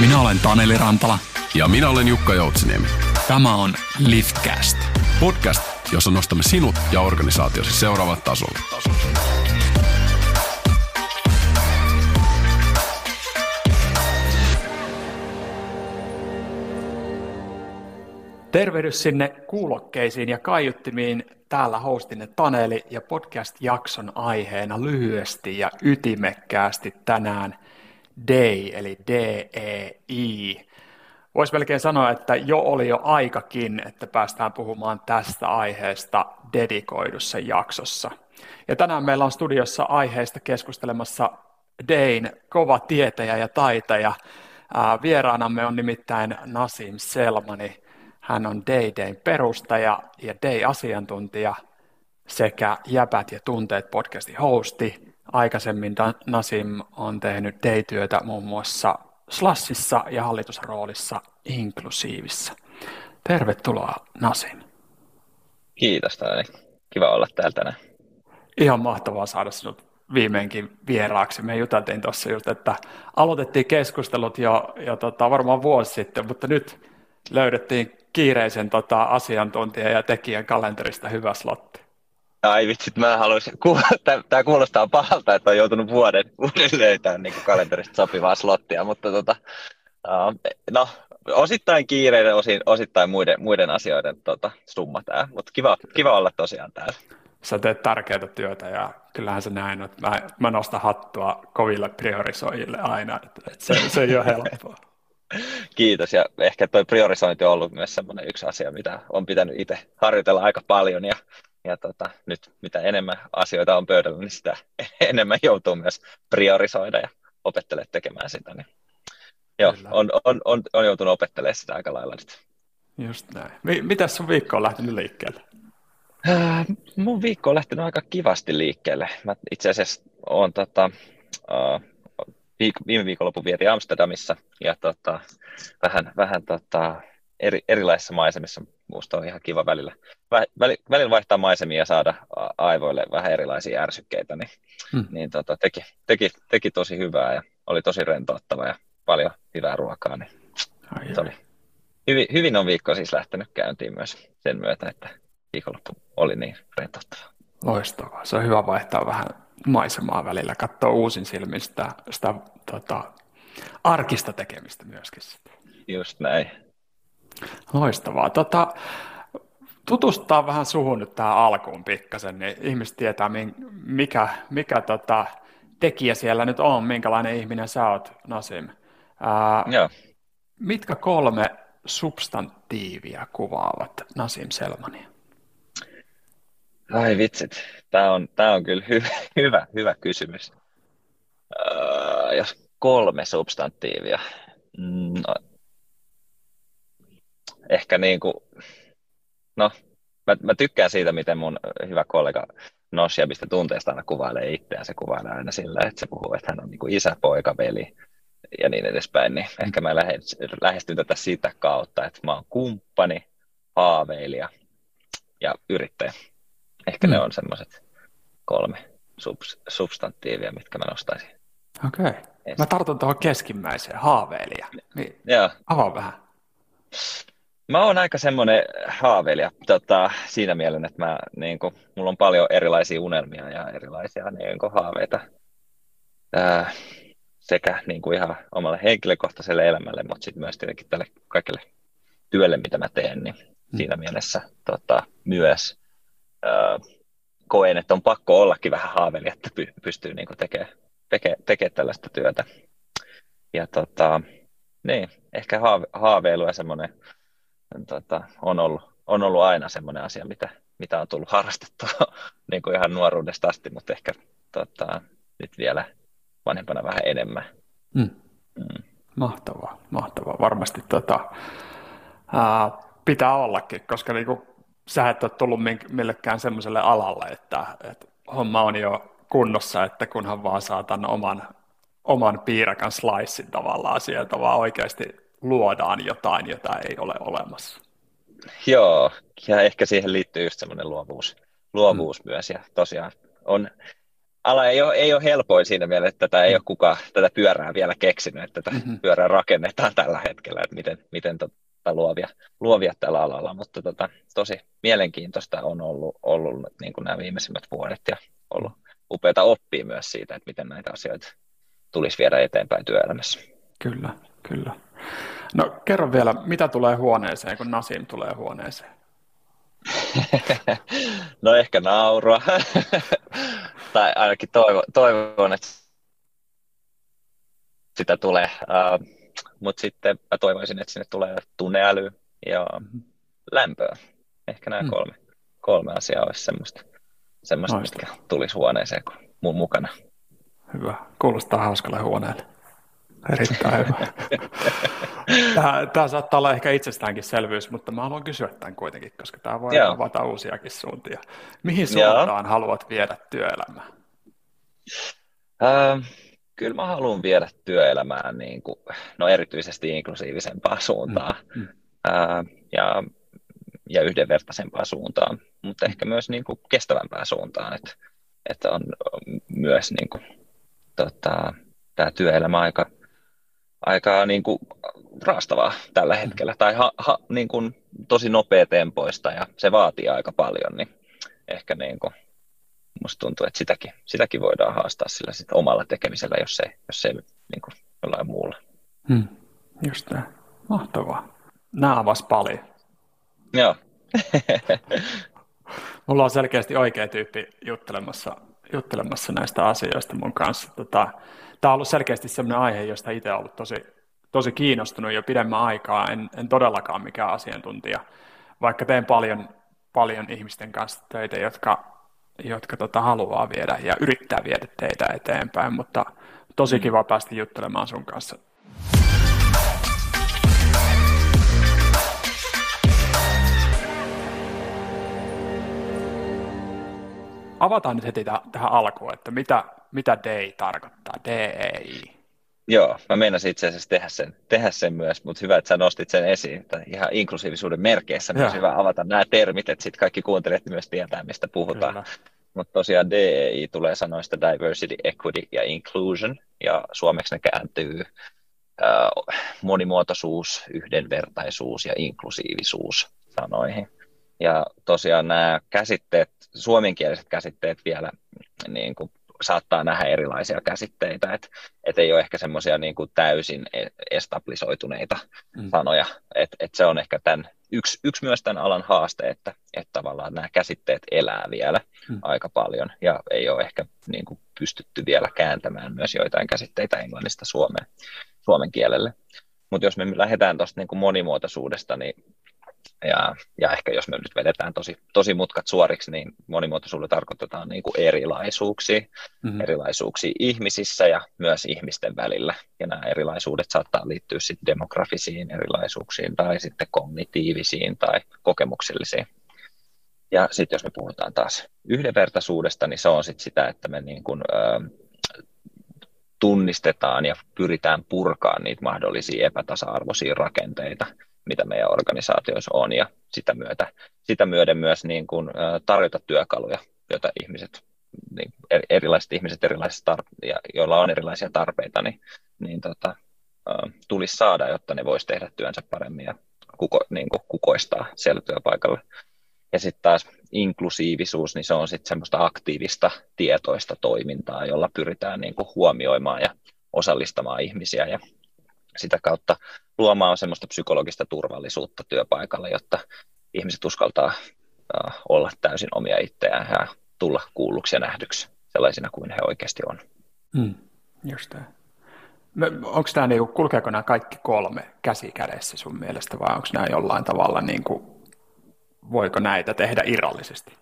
Minä olen Taneli Rantala. Ja minä olen Jukka Joutsiniemi. Tämä on Liftcast. Podcast, jossa nostamme sinut ja organisaatiosi seuraavalle tasolle. Tervehdys sinne kuulokkeisiin ja kaiuttimiin. Täällä hostinne Taneli ja podcast-jakson aiheena lyhyesti ja ytimekkäästi tänään DEI, eli D-E-I. Voisi melkein sanoa, että jo oli jo aikakin, että päästään puhumaan tästä aiheesta dedikoidussa jaksossa. Ja tänään meillä on studiossa aiheesta keskustelemassa Dein kova tietäjä ja taitaja. Vieraanamme on nimittäin Nasim Selmani. Hän on Day-Dayn perustaja ja Day-asiantuntija sekä Jäpät ja tunteet podcastin hosti. Aikaisemmin Nasim on tehnyt Day-työtä muun muassa Slassissa ja hallitusroolissa inklusiivissa. Tervetuloa Nasim. Kiitos Tani. Kiva olla täällä tänään. Ihan mahtavaa saada sinut viimeinkin vieraaksi. Me juteltiin tuossa just, että aloitettiin keskustelut jo, jo tota, varmaan vuosi sitten, mutta nyt löydettiin kiireisen tota, asiantuntijan ja tekijän kalenterista hyvä slotti. Ai vitsit, mä haluaisin, tämä kuulostaa pahalta, että on joutunut vuoden, vuoden löytämään niin kalenterista sopivaa slottia, mutta tota, no, osittain kiireiden, osin, osittain muiden, muiden asioiden tota, summa tämä, mutta kiva, kiva olla tosiaan täällä. Sä teet tärkeää työtä ja kyllähän se näin, että mä, mä nostan hattua koville priorisoijille aina, että, että se, se ei ole helppoa. Kiitos ja ehkä tuo priorisointi on ollut myös semmoinen yksi asia, mitä on pitänyt itse harjoitella aika paljon ja, ja tota, nyt mitä enemmän asioita on pöydällä, niin sitä enemmän joutuu myös priorisoida ja opettelee tekemään sitä. Niin, joo, on, on, on, on, joutunut opettelemaan sitä aika lailla nyt. Just näin. Mitäs sun viikko on lähtenyt liikkeelle? Äh, mun viikko on lähtenyt aika kivasti liikkeelle. Mä itse asiassa olen tota, uh, viik- viime viikonloppu vietin Amsterdamissa ja tota, vähän, vähän tota, eri, erilaisissa maisemissa. Minusta on ihan kiva välillä, vä, välillä vaihtaa maisemia ja saada aivoille vähän erilaisia ärsykkeitä, niin, hmm. niin tota, teki, teki, teki, tosi hyvää ja oli tosi rentouttava ja paljon hyvää ruokaa. Niin ai oli. Hyvin, hyvin on viikko siis lähtenyt käyntiin myös sen myötä, että viikonloppu oli niin rentouttava. Loistavaa. Se on hyvä vaihtaa vähän maisemaa välillä, katsoa uusin silmin sitä, sitä tota, arkista tekemistä myöskin. Just näin. Loistavaa. Tota, tutustaa vähän suhun nyt tähän alkuun pikkasen, niin ihmiset tietää, mikä, mikä tota, tekijä siellä nyt on, minkälainen ihminen sä oot, Nasim. Ää, Joo. Mitkä kolme substantiivia kuvaavat Nasim Selmania? Ai vitsit, tämä on, tää on kyllä hyvä, hyvä, hyvä kysymys. Uh, jos kolme substantiivia. Mm, no, ehkä niin kuin, no, mä, mä, tykkään siitä, miten mun hyvä kollega mistä tunteesta aina kuvailee itseään. Se kuvailee aina sillä, että se puhuu, että hän on niin kuin isä, poika, veli ja niin edespäin. Niin ehkä mä lähestyn tätä sitä kautta, että mä oon kumppani, haaveilija ja yrittäjä. Ehkä mm. ne on semmoiset kolme subs- substantiivia, mitkä mä nostaisin. Okei. Okay. Mä tartun tuohon keskimmäiseen, haaveilija. Niin, Joo. Avaa vähän. Mä oon aika semmoinen haaveilija tota, siinä mielessä, että mä, niin kuin, mulla on paljon erilaisia unelmia ja erilaisia niin kuin, haaveita ää, sekä niin kuin, ihan omalle henkilökohtaiselle elämälle, mutta sitten myös tietenkin tälle kaikille työlle, mitä mä teen, niin hmm. siinä mielessä tota, myös ää, koen, että on pakko ollakin vähän haaveilija, että pystyy niin tekemään tekee, tekee tällaista työtä. Ja tota, niin, ehkä haave, haaveilu ja semmoinen tota, on, ollut, on ollut aina semmoinen asia, mitä, mitä on tullut harrastettua niin kuin ihan nuoruudesta asti, mutta ehkä tota, nyt vielä vanhempana vähän enemmän. Mm. Mm. Mahtavaa, mahtavaa. Varmasti tota, ää, pitää ollakin, koska niinku, sä et ole tullut millekään semmoiselle alalle, että, että homma on jo kunnossa, että kunhan vaan saatan oman, oman piirakan slicein tavallaan sieltä, vaan oikeasti luodaan jotain, jota ei ole olemassa. Joo, ja ehkä siihen liittyy just semmoinen luovuus, luovuus mm. myös, ja tosiaan on, ala ei ole, ei ole helpoin siinä mielessä, että tätä ei ole kukaan tätä pyörää vielä keksinyt, että tätä mm-hmm. pyörää rakennetaan tällä hetkellä, että miten, miten tota luovia, luovia tällä alalla, mutta tota, tosi mielenkiintoista on ollut, ollut niin kuin nämä viimeisimmät vuodet ja ollut upeita oppia myös siitä, että miten näitä asioita tulisi viedä eteenpäin työelämässä. Kyllä, kyllä. No kerro vielä, mitä tulee huoneeseen, kun Nasim tulee huoneeseen? no ehkä naurua. tai ainakin toivon, toivon, että sitä tulee. Uh, Mutta sitten mä toivoisin, että sinne tulee tunneäly ja mm-hmm. lämpöä. Ehkä nämä mm. kolme, kolme asiaa olisi semmoista, semmoista mitkä tulisi huoneeseen kun mun mukana. Hyvä. Kuulostaa hauskalle huoneelle. Erittäin hyvä. Tämä, tämä saattaa olla ehkä itsestäänkin mutta mä haluan kysyä tämän kuitenkin, koska tämä voi Joo. avata uusiakin suuntia. Mihin suuntaan Joo. haluat viedä työelämää? Äh, kyllä mä haluan viedä työelämään niin kuin, no erityisesti inklusiivisempaa suuntaan mm. Äh, ja, ja yhdenvertaisempaa suuntaan, mutta ehkä myös niin kuin kestävämpää suuntaan, että, että on myös niin kuin, tota, tämä työelämä aika, aika niin kuin raastavaa tällä mm. hetkellä, tai ha, ha, niin kuin tosi nopeatempoista, ja se vaatii aika paljon, niin ehkä niin kuin, musta tuntuu, että sitäkin, sitäkin voidaan haastaa sillä sit omalla tekemisellä, jos ei, jos ei niin kuin jollain muulla. Hmm. Just tämä. Mahtavaa. Nämä avasi paljon. Joo. Mulla on selkeästi oikea tyyppi juttelemassa, juttelemassa näistä asioista mun kanssa. Tota, tämä on ollut selkeästi sellainen aihe, josta itse olen ollut tosi, tosi kiinnostunut jo pidemmän aikaa. En, en todellakaan mikään asiantuntija, vaikka teen paljon, paljon ihmisten kanssa töitä, jotka, jotka tota, haluaa viedä ja yrittää viedä teitä eteenpäin, mutta tosi mm. kiva päästä juttelemaan sun kanssa. Avataan nyt heti tähän alkuun, että mitä, mitä DEI tarkoittaa, DEI? Joo, mä meinasin itse asiassa tehdä sen, tehdä sen myös, mutta hyvä, että sä nostit sen esiin, että ihan inklusiivisuuden merkeissä myös hyvä avata nämä termit, että sitten kaikki kuuntelijat myös tietää, mistä puhutaan. Mutta tosiaan DEI tulee sanoista diversity, equity ja inclusion, ja suomeksi ne kääntyy äh, monimuotoisuus, yhdenvertaisuus ja inklusiivisuus sanoihin. Ja tosiaan nämä käsitteet, suomenkieliset käsitteet vielä niin kuin saattaa nähdä erilaisia käsitteitä, että et ei ole ehkä semmoisia niin kuin täysin e-, establisoituneita mm. sanoja, että et se on ehkä tämän, yksi, yksi myös tämän alan haaste, että, että tavallaan nämä käsitteet elää vielä mm. aika paljon ja ei ole ehkä niin kuin pystytty vielä kääntämään myös joitain käsitteitä englannista suomeen, suomen kielelle. Mutta jos me lähdetään tuosta niin monimuotoisuudesta, niin ja, ja ehkä jos me nyt vedetään tosi, tosi mutkat suoriksi, niin monimuotoisuudella tarkoitetaan niin kuin erilaisuuksia, mm-hmm. erilaisuuksia ihmisissä ja myös ihmisten välillä. Ja nämä erilaisuudet saattaa liittyä sitten demografisiin erilaisuuksiin tai sitten kognitiivisiin tai kokemuksellisiin. Ja sitten jos me puhutaan taas yhdenvertaisuudesta, niin se on sitten sitä, että me niin kuin, ö, tunnistetaan ja pyritään purkaan niitä mahdollisia epätasa-arvoisia rakenteita – mitä meidän organisaatioissa on, ja sitä, myötä, sitä myöden myös niin kuin, tarjota työkaluja, joita ihmiset, niin erilaiset ihmiset, erilaiset tar- ja, joilla on erilaisia tarpeita, niin, niin tota, tulisi saada, jotta ne voisi tehdä työnsä paremmin ja kuko, niin kuin kukoistaa siellä työpaikalla. Ja sitten taas inklusiivisuus, niin se on sitten semmoista aktiivista, tietoista toimintaa, jolla pyritään niin kuin huomioimaan ja osallistamaan ihmisiä ja sitä kautta luomaan semmoista psykologista turvallisuutta työpaikalle, jotta ihmiset uskaltaa olla täysin omia itseään ja tulla kuulluksi ja nähdyksi sellaisina kuin he oikeasti on. Mm, just tämä. Onko tämä niinku, kulkeeko nämä kaikki kolme käsi kädessä sun mielestä vai onko nämä jollain tavalla, niinku, voiko näitä tehdä irrallisesti?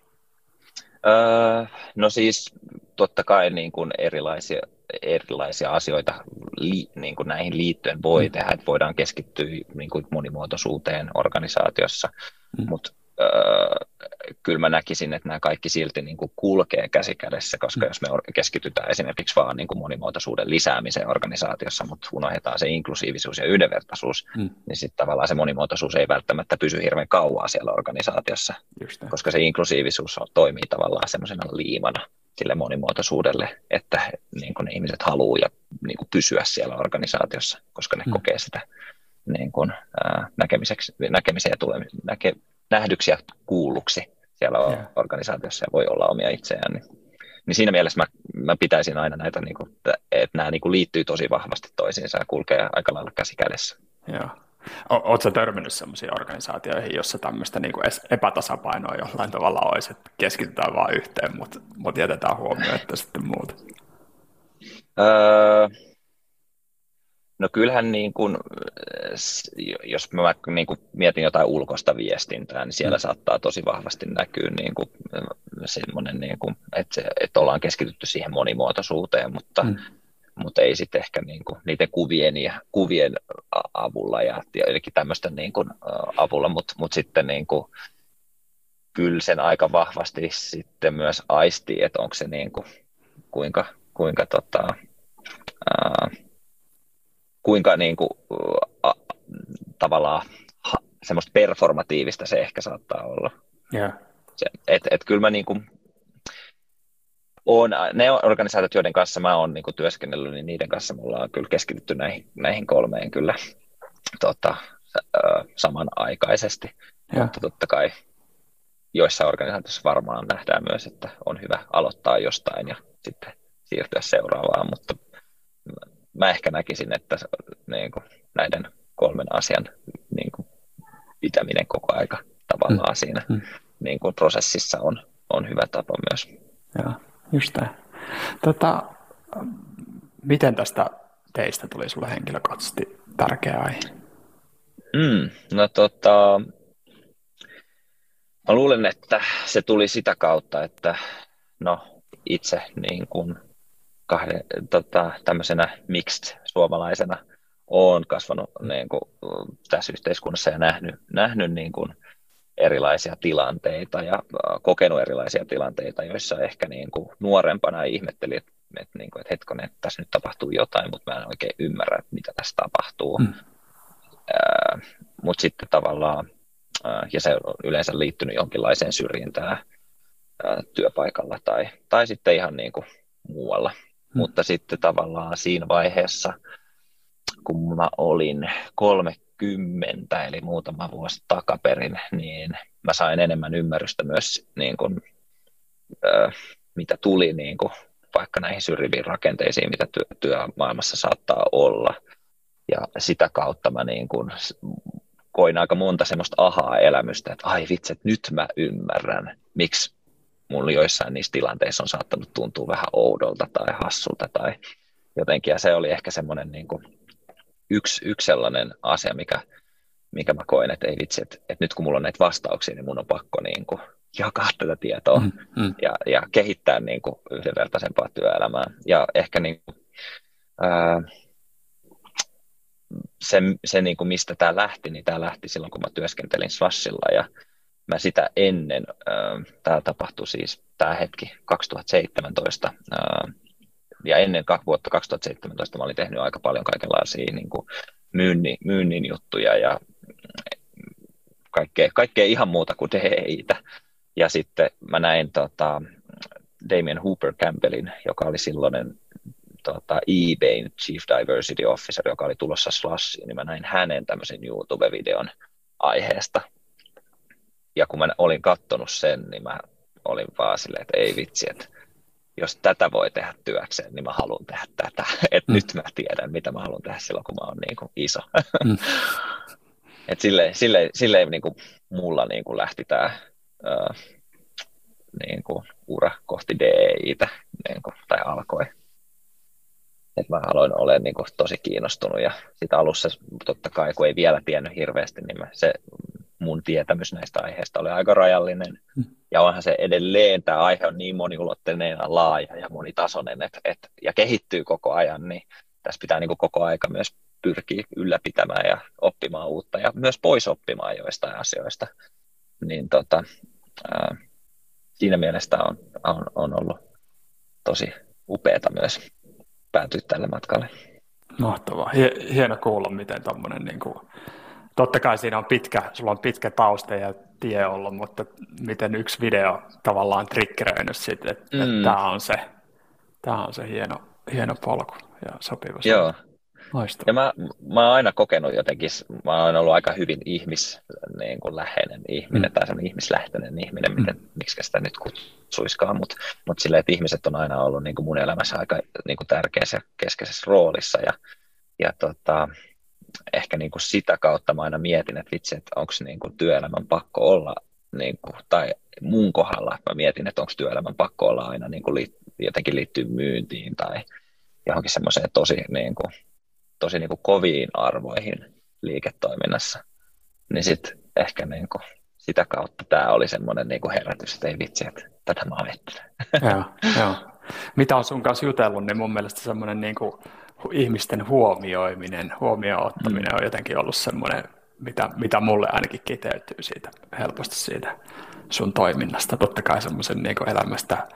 Öö, no siis totta kai niin kuin erilaisia, erilaisia asioita li, niin kuin näihin liittyen voi mm. tehdä, että voidaan keskittyä niin kuin monimuotoisuuteen organisaatiossa, mm. mutta kyllä mä näkisin, että nämä kaikki silti niin kuin kulkee käsi kädessä, koska mm. jos me keskitytään esimerkiksi vaan niin kuin monimuotoisuuden lisäämiseen organisaatiossa, mutta unohdetaan se inklusiivisuus ja yhdenvertaisuus, mm. niin sitten tavallaan se monimuotoisuus ei välttämättä pysy hirveän kauaa siellä organisaatiossa, koska se inklusiivisuus on, toimii tavallaan semmoisena liimana sille monimuotoisuudelle, että niin kuin ne ihmiset haluaa ja niin kuin pysyä siellä organisaatiossa, koska ne mm. kokee sitä niin kuin, ää, näkemiseksi, näkemiseen ja tule, näke, nähdyksi ja kuulluksi siellä yeah. organisaatiossa ja voi olla omia itseään. Niin, niin siinä mielessä mä, mä pitäisin aina näitä, niin kuin, että nämä niin kuin liittyy tosi vahvasti toisiinsa ja kulkee aika lailla käsi kädessä. Joo. Oletko törmännyt sellaisiin organisaatioihin, jossa tämmöistä niin epätasapainoa jollain tavalla olisi, että keskitytään vain yhteen, mutta, mutta jätetään huomioon, että sitten muuta? Öö, no kyllähän niin kuin, jos mä niin kuin mietin jotain ulkoista viestintää, niin siellä mm. saattaa tosi vahvasti näkyä niin kuin, semmoinen, niin kuin, että, se, että ollaan keskitytty siihen monimuotoisuuteen, mutta mm mutta ei sitten ehkä niin kuin niiden kuvien, ja, kuvien avulla ja jotenkin tämmöisten niin kuin, avulla, mutta mut sitten niin kuin, kyllä sen aika vahvasti sitten myös aistii, että onko se niin kuin, kuinka, kuinka, tota, ää, kuinka niin kuin, a, tavallaan ha, semmoista performatiivista se ehkä saattaa olla. Yeah. Se, et, et kyllä mä niin kuin, on, ne organisaatiot, joiden kanssa mä oon niin työskennellyt, niin niiden kanssa me ollaan kyllä keskitytty näihin, näihin kolmeen kyllä tota, samanaikaisesti. Ja. Mutta totta kai joissa organisaatioissa varmaan nähdään myös, että on hyvä aloittaa jostain ja sitten siirtyä seuraavaan, mutta mä ehkä näkisin, että niin kuin näiden kolmen asian niin kuin pitäminen koko aika tavallaan mm. siinä mm. Niin kuin prosessissa on, on hyvä tapa myös. Joo. Just tämä. Tota, miten tästä teistä tuli sulle henkilökohtaisesti tärkeä aihe? Mm, no tota, mä luulen, että se tuli sitä kautta, että no itse niin kuin kahden, tota, tämmöisenä mixed suomalaisena olen kasvanut niin kuin, tässä yhteiskunnassa ja nähnyt, nähnyt niin kuin, erilaisia tilanteita ja kokenut erilaisia tilanteita, joissa ehkä niin kuin nuorempana ihmetteli, että, että, niin kuin, että hetkonen, että tässä nyt tapahtuu jotain, mutta mä en oikein ymmärrä, että mitä tässä tapahtuu. Mm. Äh, mutta sitten tavallaan, äh, ja se on yleensä liittynyt jonkinlaiseen syrjintään äh, työpaikalla tai, tai sitten ihan niin kuin muualla. Mm. Mutta sitten tavallaan siinä vaiheessa, kun mä olin kolme kymmentä, eli muutama vuosi takaperin, niin mä sain enemmän ymmärrystä myös, niin kuin, ö, mitä tuli niin kuin, vaikka näihin syrjiviin rakenteisiin, mitä työ, työmaailmassa saattaa olla. Ja sitä kautta mä niin kuin, koin aika monta semmoista ahaa-elämystä, että ai vitsi, että nyt mä ymmärrän, miksi mulla joissain niissä tilanteissa on saattanut tuntua vähän oudolta tai hassulta tai jotenkin. Ja se oli ehkä semmoinen niin kuin, yksi, yksi sellainen asia, mikä, mikä mä koen, että ei vitsi, että, että nyt kun mulla on näitä vastauksia, niin mun on pakko niin kuin jakaa tätä tietoa mm, mm. Ja, ja kehittää niin kuin yhdenvertaisempaa työelämää. Ja ehkä niin kuin, ää, se, se niin kuin mistä tämä lähti, niin tämä lähti silloin, kun mä työskentelin Slashilla ja mä sitä ennen, tämä tapahtui siis tämä hetki 2017, ää, ja ennen vuotta 2017 mä olin tehnyt aika paljon kaikenlaisia niin kuin myynnin, myynnin juttuja ja kaikkea, kaikkea ihan muuta kuin DEItä. Ja sitten mä näin tota, Damien Hooper Campbellin, joka oli silloinen tota, eBayn Chief Diversity Officer, joka oli tulossa Slashiin, niin mä näin hänen tämmöisen YouTube-videon aiheesta. Ja kun mä olin kattonut sen, niin mä olin vaan silleen, että ei vitsi, että jos tätä voi tehdä työkseen, niin mä haluan tehdä tätä. Et mm. nyt mä tiedän, mitä mä haluan tehdä silloin, kun mä oon niin kuin iso. Mm. Et silleen, silleen, silleen niin kuin mulla niin kuin lähti tämä niin kuin ura kohti DEItä niin kuin, tai alkoi. Et mä aloin olla niin kuin tosi kiinnostunut ja sitä alussa totta kai, kun ei vielä tiennyt hirveästi, niin mä, se mun tietämys näistä aiheista oli aika rajallinen. Mm. Ja onhan se edelleen, tämä aihe on niin moniulotteinen ja laaja ja monitasoinen et, et, ja kehittyy koko ajan, niin tässä pitää niin kuin koko aika myös pyrkiä ylläpitämään ja oppimaan uutta ja myös pois oppimaan joistain asioista. Niin tota, ää, siinä mielessä on, on, on ollut tosi upeata myös päätyä tälle matkalle. Mahtavaa. Hieno kuulla, miten tämmöinen niin kuin totta kai siinä on pitkä, sulla on pitkä tausta ja tie ollut, mutta miten yksi video tavallaan triggeröinyt sitten, että, mm. että tämä on se, tämä on se hieno, hieno polku ja sopiva. Joo. Loistava. Ja mä, mä oon aina kokenut jotenkin, mä oon ollut aika hyvin ihmis, niin kuin läheinen ihminen mm. tai semmoinen ihmislähtöinen ihminen, miten, mm. miksi sitä nyt kutsuiskaan, mutta mut silleen, että ihmiset on aina ollut niin kuin mun elämässä aika niin kuin tärkeässä keskeisessä roolissa ja, ja tota, ehkä niin kuin sitä kautta mä aina mietin, että vitsi, että onko niin työelämän pakko olla, niin kuin, tai mun kohdalla mä mietin, että onko työelämän pakko olla aina niin kuin liit, jotenkin liittyy myyntiin tai johonkin semmoiseen tosi, niin kuin, tosi niin kuin koviin arvoihin liiketoiminnassa. Niin sitten ehkä niin kuin, sitä kautta tämä oli semmoinen niin kuin herätys, että ei vitsi, että tätä mä ajattelen. Joo, joo. Mitä on sun kanssa jutellut, niin mun mielestä semmoinen niin kuin ihmisten huomioiminen, huomioon ottaminen mm. on jotenkin ollut semmoinen, mitä, mitä mulle ainakin kiteytyy siitä helposti siitä sun toiminnasta. Totta kai semmoisen niin elämästä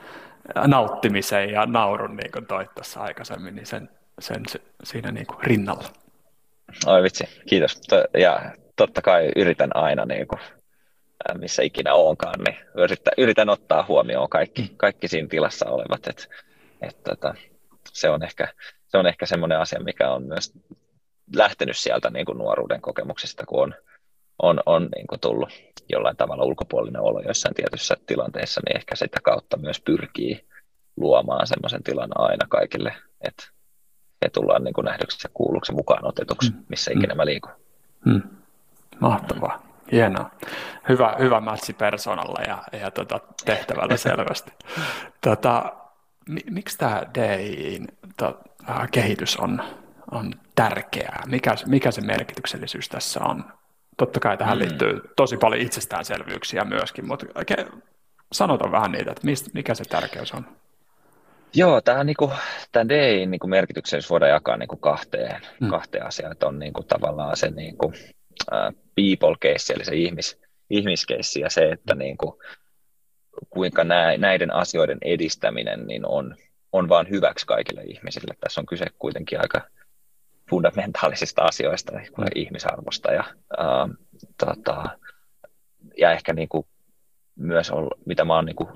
nauttimisen ja naurun niin kuin toit tuossa aikaisemmin, niin sen, sen se, siinä niin kuin rinnalla. Oi vitsi, kiitos. Ja totta kai yritän aina, niin kuin, missä ikinä onkaan, niin yritän, yritän ottaa huomioon kaikki, kaikki siinä tilassa olevat. Et, et, tota, se on ehkä se on ehkä semmoinen asia, mikä on myös lähtenyt sieltä niin kuin nuoruuden kokemuksista, kun on, on, on niin kuin tullut jollain tavalla ulkopuolinen olo jossain tietyissä tilanteissa, niin ehkä sitä kautta myös pyrkii luomaan semmoisen tilan aina kaikille, että he tullaan niin kuin nähdyksi ja kuulluksi mukaan otetuksi, mm. missä ikinä mä liikun. Mm. Mahtavaa. Hienoa. Hyvä, hyvä matchi persoonalla ja, ja tota, tehtävällä selvästi. tota, miksi tämä DIin to, kehitys on, on tärkeää? Mikä, mikä se merkityksellisyys tässä on? Totta kai tähän mm. liittyy tosi paljon itsestäänselvyyksiä myöskin, mutta sanotaan vähän niitä, että mistä, mikä se tärkeys on? Joo, tämä niinku, tämän DIin niinku merkityksellisyys voidaan jakaa niinku kahteen, mm. kahteen asiaan. Että on niinku tavallaan se niinku, uh, people case, eli se ihmis, ihmiskeissi ja se, että niinku, kuinka näiden asioiden edistäminen niin on, on vaan hyväksi kaikille ihmisille. Tässä on kyse kuitenkin aika fundamentaalisista asioista, niin kuin mm. ihmisarvosta ja, ää, tota, ja ehkä niin kuin myös, ollut, mitä mä oon niin kuin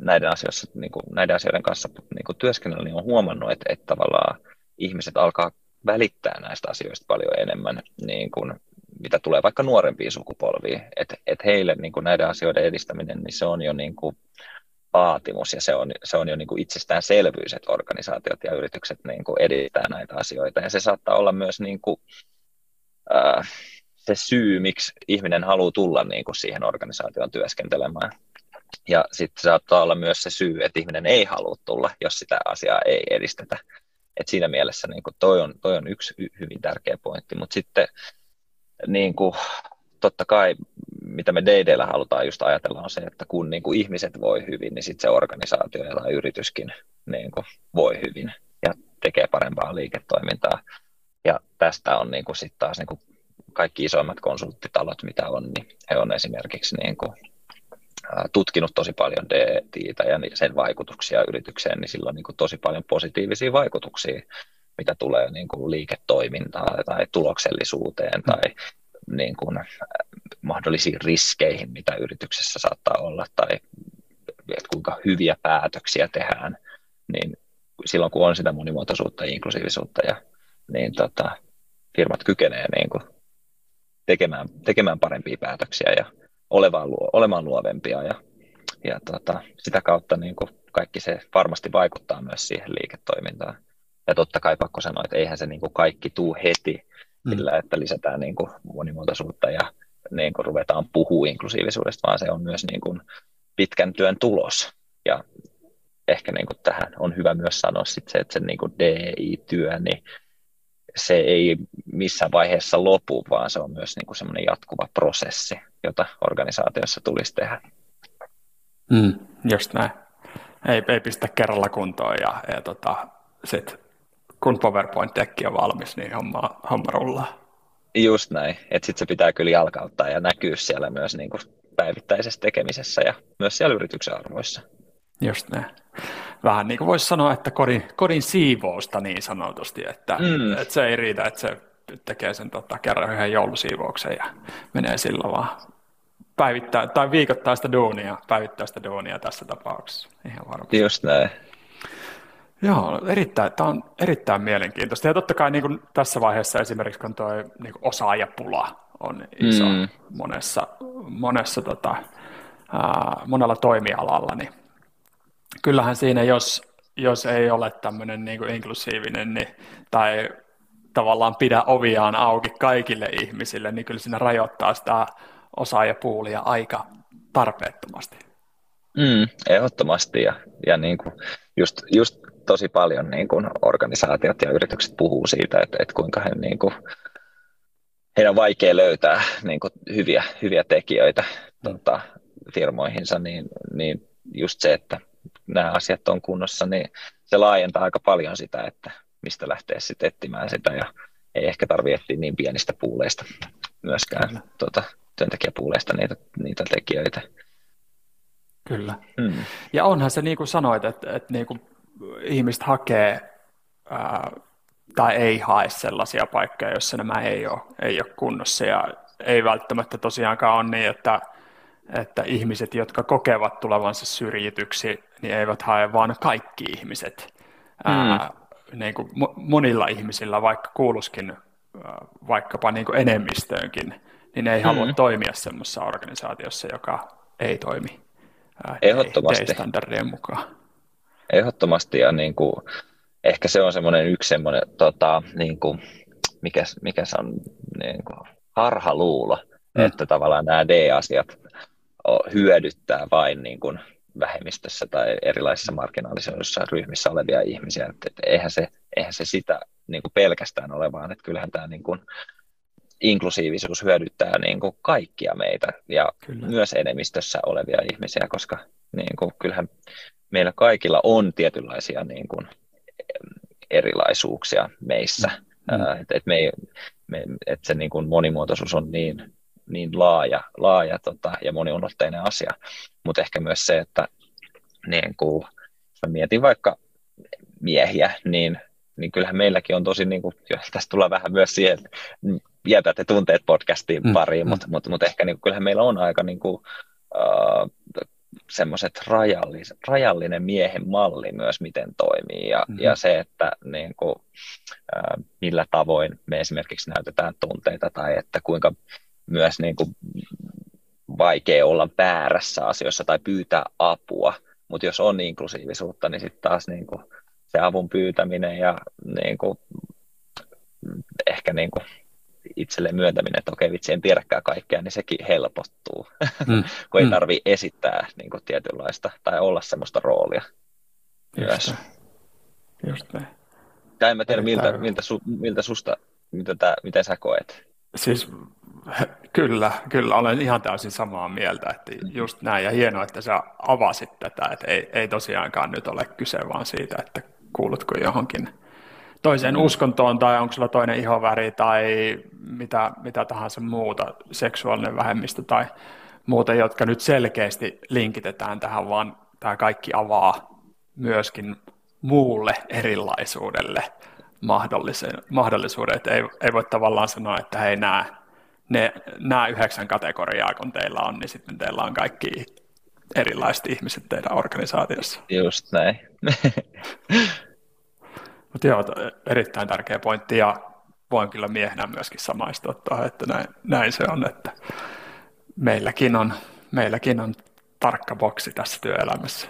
näiden, asioissa, niin kuin, näiden asioiden kanssa niin kuin työskennellä, niin on huomannut, että, että tavallaan ihmiset alkaa välittää näistä asioista paljon enemmän niin kuin mitä tulee vaikka nuorempiin sukupolviin, että et heille niin kuin näiden asioiden edistäminen, niin se on jo niin kuin vaatimus ja se on, se on jo niin kuin itsestäänselvyys, että organisaatiot ja yritykset niin kuin edistää näitä asioita. Ja se saattaa olla myös niin kuin, äh, se syy, miksi ihminen haluaa tulla niin kuin siihen organisaation työskentelemään. Ja sitten saattaa olla myös se syy, että ihminen ei halua tulla, jos sitä asiaa ei edistetä. Et siinä mielessä niin kuin toi, on, toi on yksi hyvin tärkeä pointti, mutta sitten niin kuin, totta kai mitä me DDllä halutaan just ajatella on se, että kun niin kuin ihmiset voi hyvin, niin sitten se organisaatio tai yrityskin niin kuin voi hyvin ja tekee parempaa liiketoimintaa. Ja tästä on niin kuin sit taas niin kuin kaikki isoimmat konsulttitalot, mitä on, niin he on esimerkiksi niin kuin, tutkinut tosi paljon DTitä ja sen vaikutuksia yritykseen, niin sillä on niin kuin tosi paljon positiivisia vaikutuksia mitä tulee niin kuin liiketoimintaan tai tuloksellisuuteen tai niin kuin mahdollisiin riskeihin, mitä yrityksessä saattaa olla, tai että kuinka hyviä päätöksiä tehdään, niin silloin kun on sitä monimuotoisuutta ja inklusiivisuutta, ja, niin tota, firmat kykenee niin tekemään, tekemään parempia päätöksiä ja olemaan, olemaan luovempia, ja, ja tota, sitä kautta niin kuin kaikki se varmasti vaikuttaa myös siihen liiketoimintaan. Ja totta kai pakko sanoa, että eihän se niin kuin kaikki tuu heti. Sillä, että lisätään niin kuin monimuotoisuutta ja niin kuin ruvetaan puhua inklusiivisuudesta, vaan se on myös niin kuin pitkän työn tulos. Ja ehkä niin kuin tähän on hyvä myös sanoa sit se, että se niin kuin DI-työ, niin se ei missään vaiheessa lopu, vaan se on myös niin kuin semmoinen jatkuva prosessi, jota organisaatiossa tulisi tehdä. Mm, just näin. Ei, ei pistä kerralla kuntoon ja, ja tota, sitten kun PowerPoint-tekki on valmis, niin homma, homma rullaa. Just näin, että sitten se pitää kyllä jalkauttaa ja näkyä siellä myös niin kuin päivittäisessä tekemisessä ja myös siellä yrityksen arvoissa. Just näin. Vähän niin kuin voisi sanoa, että kodin, kodin siivousta niin sanotusti, että, mm. että se ei riitä, että se tekee sen tota, kerran yhden joulusiivouksen ja menee sillä vaan päivittää, tai viikoittaista duunia, päivittäistä duunia tässä tapauksessa. Ihan varmasti. Just näin. Joo, erittäin, tämä on erittäin mielenkiintoista. Ja totta kai niin kuin tässä vaiheessa esimerkiksi, kun tuo niin osaajapula on iso mm. monessa, monessa tota, ää, monella toimialalla, niin kyllähän siinä, jos, jos ei ole tämmöinen niin inklusiivinen niin, tai tavallaan pidä oviaan auki kaikille ihmisille, niin kyllä siinä rajoittaa sitä osaajapuulia aika tarpeettomasti. Mm, ehdottomasti ja, ja niin kuin just, just tosi paljon niin kuin organisaatiot ja yritykset puhuu siitä, että, että kuinka he, niin kuin, heidän on vaikea löytää niin kuin hyviä, hyviä tekijöitä mm. tota, firmoihinsa, niin, niin just se, että nämä asiat on kunnossa, niin se laajentaa aika paljon sitä, että mistä lähtee sitten etsimään sitä ja ei ehkä tarvitse etsiä niin pienistä puuleista myöskään tuota, työntekijäpuuleista niitä, niitä tekijöitä. Kyllä. Hmm. Ja onhan se niin kuin sanoit, että, että niin kuin ihmiset hakee ää, tai ei hae sellaisia paikkoja, joissa nämä ei ole, ei ole kunnossa. Ja ei välttämättä tosiaankaan ole niin, että, että ihmiset, jotka kokevat tulevansa syrjityksi, niin eivät hae vaan kaikki ihmiset. Mm. Ää, niin kuin monilla ihmisillä, vaikka kuuluskin vaikkapa niin kuin enemmistöönkin, niin ei halua mm. toimia semmoisessa organisaatiossa, joka ei toimi Ehdottomasti. standardien mukaan. Ehdottomasti ja niin kuin, ehkä se on semmoinen yksi semmoinen, tota, niin kuin, mikä, mikä se on niin kuin, harhaluulo, mm. että tavallaan nämä D-asiat hyödyttää vain niin kuin, vähemmistössä tai erilaisissa marginaalisoidussa ryhmissä olevia ihmisiä. Että, että eihän, se, eihän se sitä niin kuin pelkästään ole, vaan että kyllähän tämä niin kuin, inklusiivisuus hyödyttää niin kuin kaikkia meitä ja Kyllä. myös enemmistössä olevia ihmisiä, koska niin kuin, kyllähän kaikilla on tietynlaisia niin kuin, erilaisuuksia meissä. Mm. mm. Että et me, me, et se niin kuin monimuotoisuus on niin, niin laaja, laaja tota, ja moniulotteinen asia, mutta ehkä myös se, että niin kuin, jos mä mietin vaikka miehiä, niin niin kyllähän meilläkin on tosi, niin kuin, tästä tullaan vähän myös siihen, jätätte tunteet podcastiin mm, pariin, mm. mutta mut, mut ehkä niin kuin, kyllähän meillä on aika niin kuin, uh, semmoiset rajallis, rajallinen miehen malli myös, miten toimii ja, mm-hmm. ja se, että niin kuin, millä tavoin me esimerkiksi näytetään tunteita tai että kuinka myös niin kuin, vaikea olla väärässä asioissa tai pyytää apua, mutta jos on inklusiivisuutta, niin sitten taas niin kuin, se avun pyytäminen ja niin kuin, ehkä niin kuin, itselleen myöntäminen, että okei vitsi, en tiedäkään kaikkea, niin sekin helpottuu, mm. kun ei mm. tarvi esittää niin kuin, tietynlaista tai olla semmoista roolia Just myös. Just näin. Tai en mä tiedä, miltä, miltä, su, miltä susta, mitä tää, miten sä koet? Siis kyllä, kyllä, olen ihan täysin samaa mieltä, että just näin, ja hienoa, että sä avasit tätä, että ei, ei tosiaankaan nyt ole kyse vaan siitä, että kuulutko johonkin toiseen mm. uskontoon tai onko sulla toinen ihoväri tai mitä, mitä tahansa muuta, seksuaalinen vähemmistö tai muuta, jotka nyt selkeästi linkitetään tähän, vaan tämä kaikki avaa myöskin muulle erilaisuudelle mahdollisuuden, että ei, ei voi tavallaan sanoa, että hei nämä, ne, nämä yhdeksän kategoriaa, kun teillä on, niin sitten teillä on kaikki erilaiset ihmiset teidän organisaatiossa. Just näin. Mutta joo, erittäin tärkeä pointti ja voin kyllä miehenä myöskin samaistua tuohon, että näin, näin, se on, että meilläkin on, meilläkin on tarkka boksi tässä työelämässä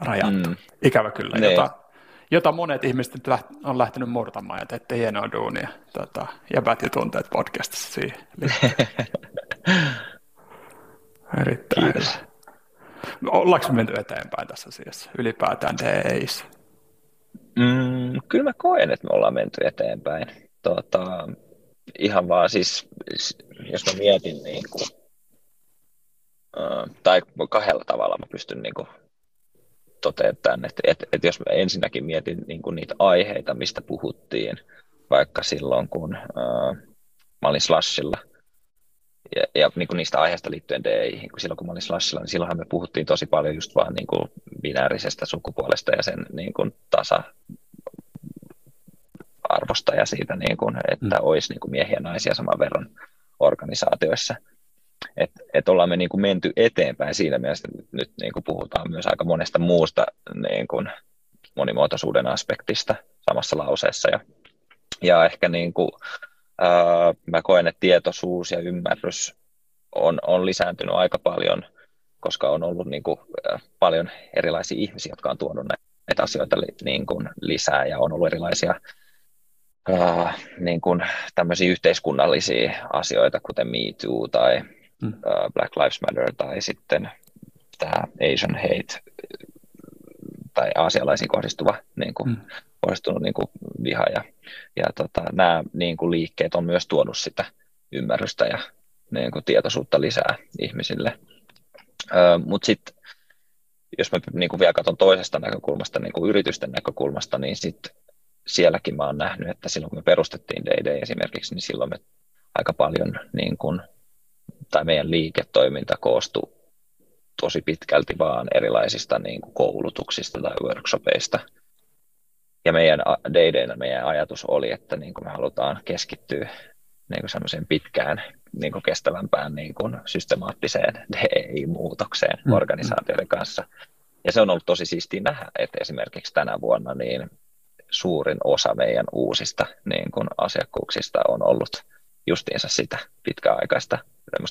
rajattu. Mm. Ikävä kyllä, ne. jota, jota monet ihmiset on lähtenyt murtamaan ja teette hienoa duunia. Tota, ja tunteet podcastissa siihen. Erittäin Kiitos. hyvä. Ollaanko menty eteenpäin tässä asiassa ylipäätään DEIssä? Mm, kyllä mä koen, että me ollaan menty eteenpäin. Tota, ihan vaan siis, jos mä mietin niin kuin, tai kahdella tavalla mä pystyn niin kuin, toteuttamaan, että, että, että jos mä ensinnäkin mietin niin kuin niitä aiheita, mistä puhuttiin, vaikka silloin kun äh, mä olin Slashilla, ja, ja niin kuin niistä aiheista liittyen DEihin, kun silloin kun mä olin Slashilla, niin silloinhan me puhuttiin tosi paljon just vaan niin kuin binäärisestä sukupuolesta ja sen niin kuin tasa tasa-arvosta ja siitä, niin kuin, että mm. olisi niin kuin miehiä ja naisia saman verran organisaatioissa. Että et ollaan me niin kuin menty eteenpäin siinä mielessä, että nyt niin kuin puhutaan myös aika monesta muusta niin kuin monimuotoisuuden aspektista samassa lauseessa. Ja, ja ehkä niin kuin, ää, mä koen, että tietoisuus ja ymmärrys on, on lisääntynyt aika paljon, koska on ollut niin kuin, paljon erilaisia ihmisiä, jotka on tuonut näitä asioita niin kuin lisää ja on ollut erilaisia ää, niin kuin tämmöisiä yhteiskunnallisia asioita, kuten Me Too tai mm. ää, Black Lives Matter tai sitten tämä Asian Hate tai aasialaisiin kohdistuva niin kuin, mm. kohdistunut niin kuin viha ja, ja tota, nämä niin kuin liikkeet on myös tuonut sitä ymmärrystä ja niin kuin tietoisuutta lisää ihmisille. Mutta sitten jos mä niin kuin vielä katson toisesta näkökulmasta, niin kuin yritysten näkökulmasta, niin sitten sielläkin mä oon nähnyt, että silloin kun me perustettiin D&D esimerkiksi, niin silloin me aika paljon, niin kuin, tai meidän liiketoiminta koostui tosi pitkälti vaan erilaisista niin kuin koulutuksista tai workshopeista. Ja meidän D&D, meidän ajatus oli, että niin kuin me halutaan keskittyä niin kuin semmoiseen pitkään niin kuin kestävämpään niin kuin systemaattiseen DEI-muutokseen mm. organisaatioiden kanssa. Ja se on ollut tosi siistiä nähdä, että esimerkiksi tänä vuonna niin suurin osa meidän uusista niin kuin asiakkuuksista on ollut justiinsa sitä pitkäaikaista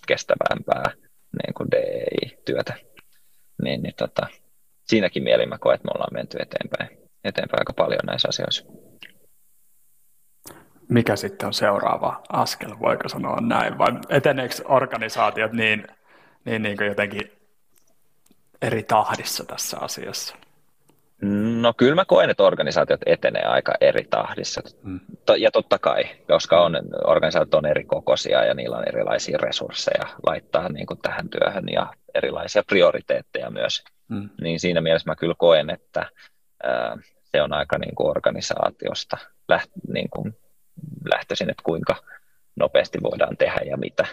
kestävämpää niin kuin DEI-työtä. Niin, niin tota, siinäkin mielin mä koen, että me ollaan menty eteenpäin, eteenpäin aika paljon näissä asioissa mikä sitten on seuraava askel, voiko sanoa näin, vai eteneekö organisaatiot niin, niin, niin kuin jotenkin eri tahdissa tässä asiassa? No kyllä mä koen, että organisaatiot etenee aika eri tahdissa. Mm. Ja totta kai, koska on, organisaatiot on eri kokoisia ja niillä on erilaisia resursseja laittaa niin kuin tähän työhön ja erilaisia prioriteetteja myös. Mm. Niin siinä mielessä mä kyllä koen, että ää, se on aika niin kuin organisaatiosta läht, niin kuin lähtöisin, että kuinka nopeasti voidaan tehdä ja mitä.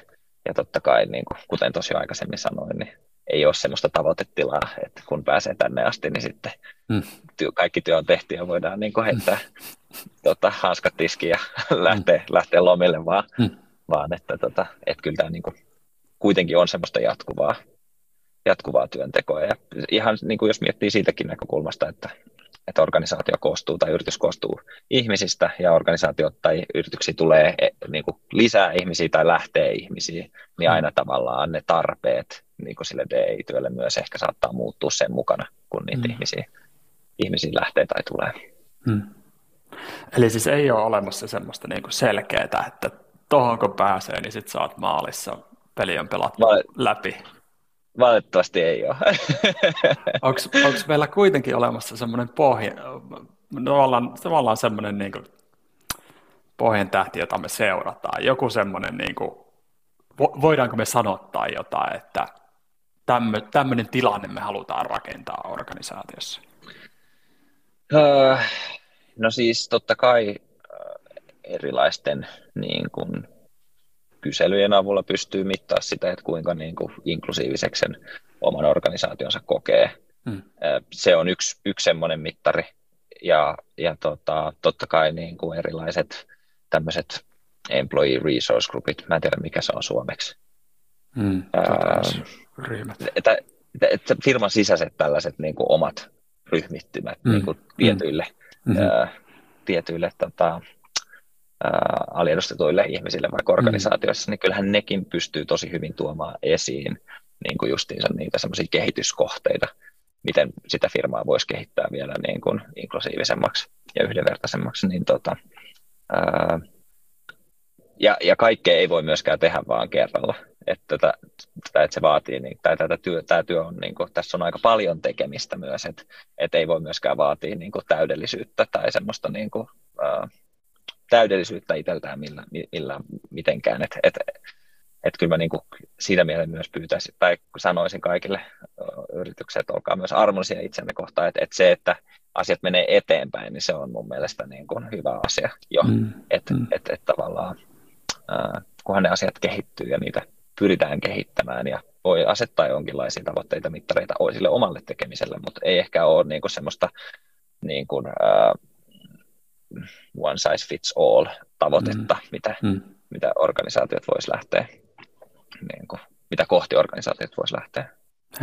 Ja totta kai, niin kuin, kuten tosi aikaisemmin sanoin, niin ei ole sellaista tavoitetilaa, että kun pääsee tänne asti, niin sitten mm. työ, kaikki työ on tehty ja voidaan niin kuin heittää mm. tota, hanskat tiskiin ja lähteä, mm. lähteä lomille, vaan, mm. vaan että, tota, että kyllä tämä niin kuin, kuitenkin on semmoista jatkuvaa, jatkuvaa työntekoa. Ja ihan niin kuin jos miettii siitäkin näkökulmasta, että että organisaatio koostuu tai yritys koostuu ihmisistä ja organisaatio tai yrityksiä tulee e, niin kuin lisää ihmisiä tai lähtee ihmisiä, niin aina mm. tavallaan ne tarpeet niin kuin sille DI-työlle myös ehkä saattaa muuttua sen mukana, kun niitä mm. ihmisiä, ihmisiä lähtee tai tulee. Mm. Eli siis ei ole olemassa semmoista niin kuin selkeää, että tuohon kun pääsee, niin sitten saat maalissa, peli on pelattu Val- läpi. Valitettavasti ei ole. Onko meillä kuitenkin olemassa semmoinen pohja, tavallaan, tavallaan semmoinen niin kuin pohjan tähti, jota me seurataan? Joku semmoinen, niin kuin, voidaanko me sanottaa jotain, että tämmöinen tilanne me halutaan rakentaa organisaatiossa? Öö, no siis totta kai erilaisten niin kuin, kyselyjen avulla pystyy mittaa sitä, että kuinka niin kuin inklusiiviseksi sen oman organisaationsa kokee. Hmm. Se on yksi, yksi semmoinen mittari. Ja, ja tota, totta kai niin kuin erilaiset tämmöiset employee resource groupit, mä en tiedä mikä se on suomeksi. Hmm, että, että firman sisäiset tällaiset niin kuin omat ryhmittymät hmm. niin kuin tietyille, hmm. ää, tietyille tota, aliedustetuille ihmisille vaikka organisaatioissa, mm. niin kyllähän nekin pystyy tosi hyvin tuomaan esiin niin kuin justiinsa niitä semmoisia kehityskohteita, miten sitä firmaa voisi kehittää vielä niin kuin inklusiivisemmaksi ja yhdenvertaisemmaksi. Niin tota, ää, ja, ja kaikkea ei voi myöskään tehdä vaan kerralla. Että, tätä, että se vaatii, niin, tai tätä työ, tämä työ on, niin kuin, tässä on aika paljon tekemistä myös, että, että ei voi myöskään vaatia niin kuin, täydellisyyttä tai semmoista niin kuin, ää, täydellisyyttä itseltään millä, millä mitenkään. Että et, et kyllä mä niin kuin siinä mielessä myös pyytäisin, tai sanoisin kaikille yrityksille, että olkaa myös armollisia itsenne kohtaan, että, että se, että asiat menee eteenpäin, niin se on mun mielestä niin kuin hyvä asia jo, mm. että mm. et, et tavallaan äh, kunhan ne asiat kehittyy ja niitä pyritään kehittämään ja voi asettaa jonkinlaisia tavoitteita, mittareita sille omalle tekemiselle, mutta ei ehkä ole niin kuin semmoista niin kuin, äh, one size fits all tavoitetta, mm. mitä, mm. mitä organisaatiot voisi lähteä, niin kuin, mitä kohti organisaatiot voisi lähteä.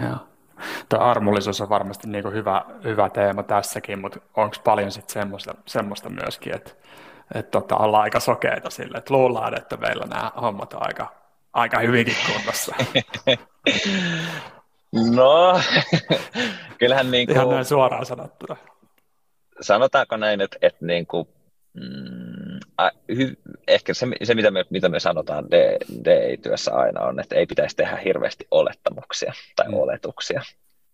Joo. Tämä armollisuus on varmasti niin kuin hyvä, hyvä teema tässäkin, mutta onko paljon sitten semmoista, semmoista myöskin, että, että tota, ollaan aika sokeita sille, että luullaan, että meillä nämä hommat on aika, aika hyvinkin kunnossa. No, kyllähän niin kuin, Ihan näin suoraan sanottuna. Sanotaanko näin, että, että niin kuin, mm, a, hy, ehkä se, se mitä, me, mitä me sanotaan DI-työssä aina on, että ei pitäisi tehdä hirveästi olettamuksia tai mm. oletuksia.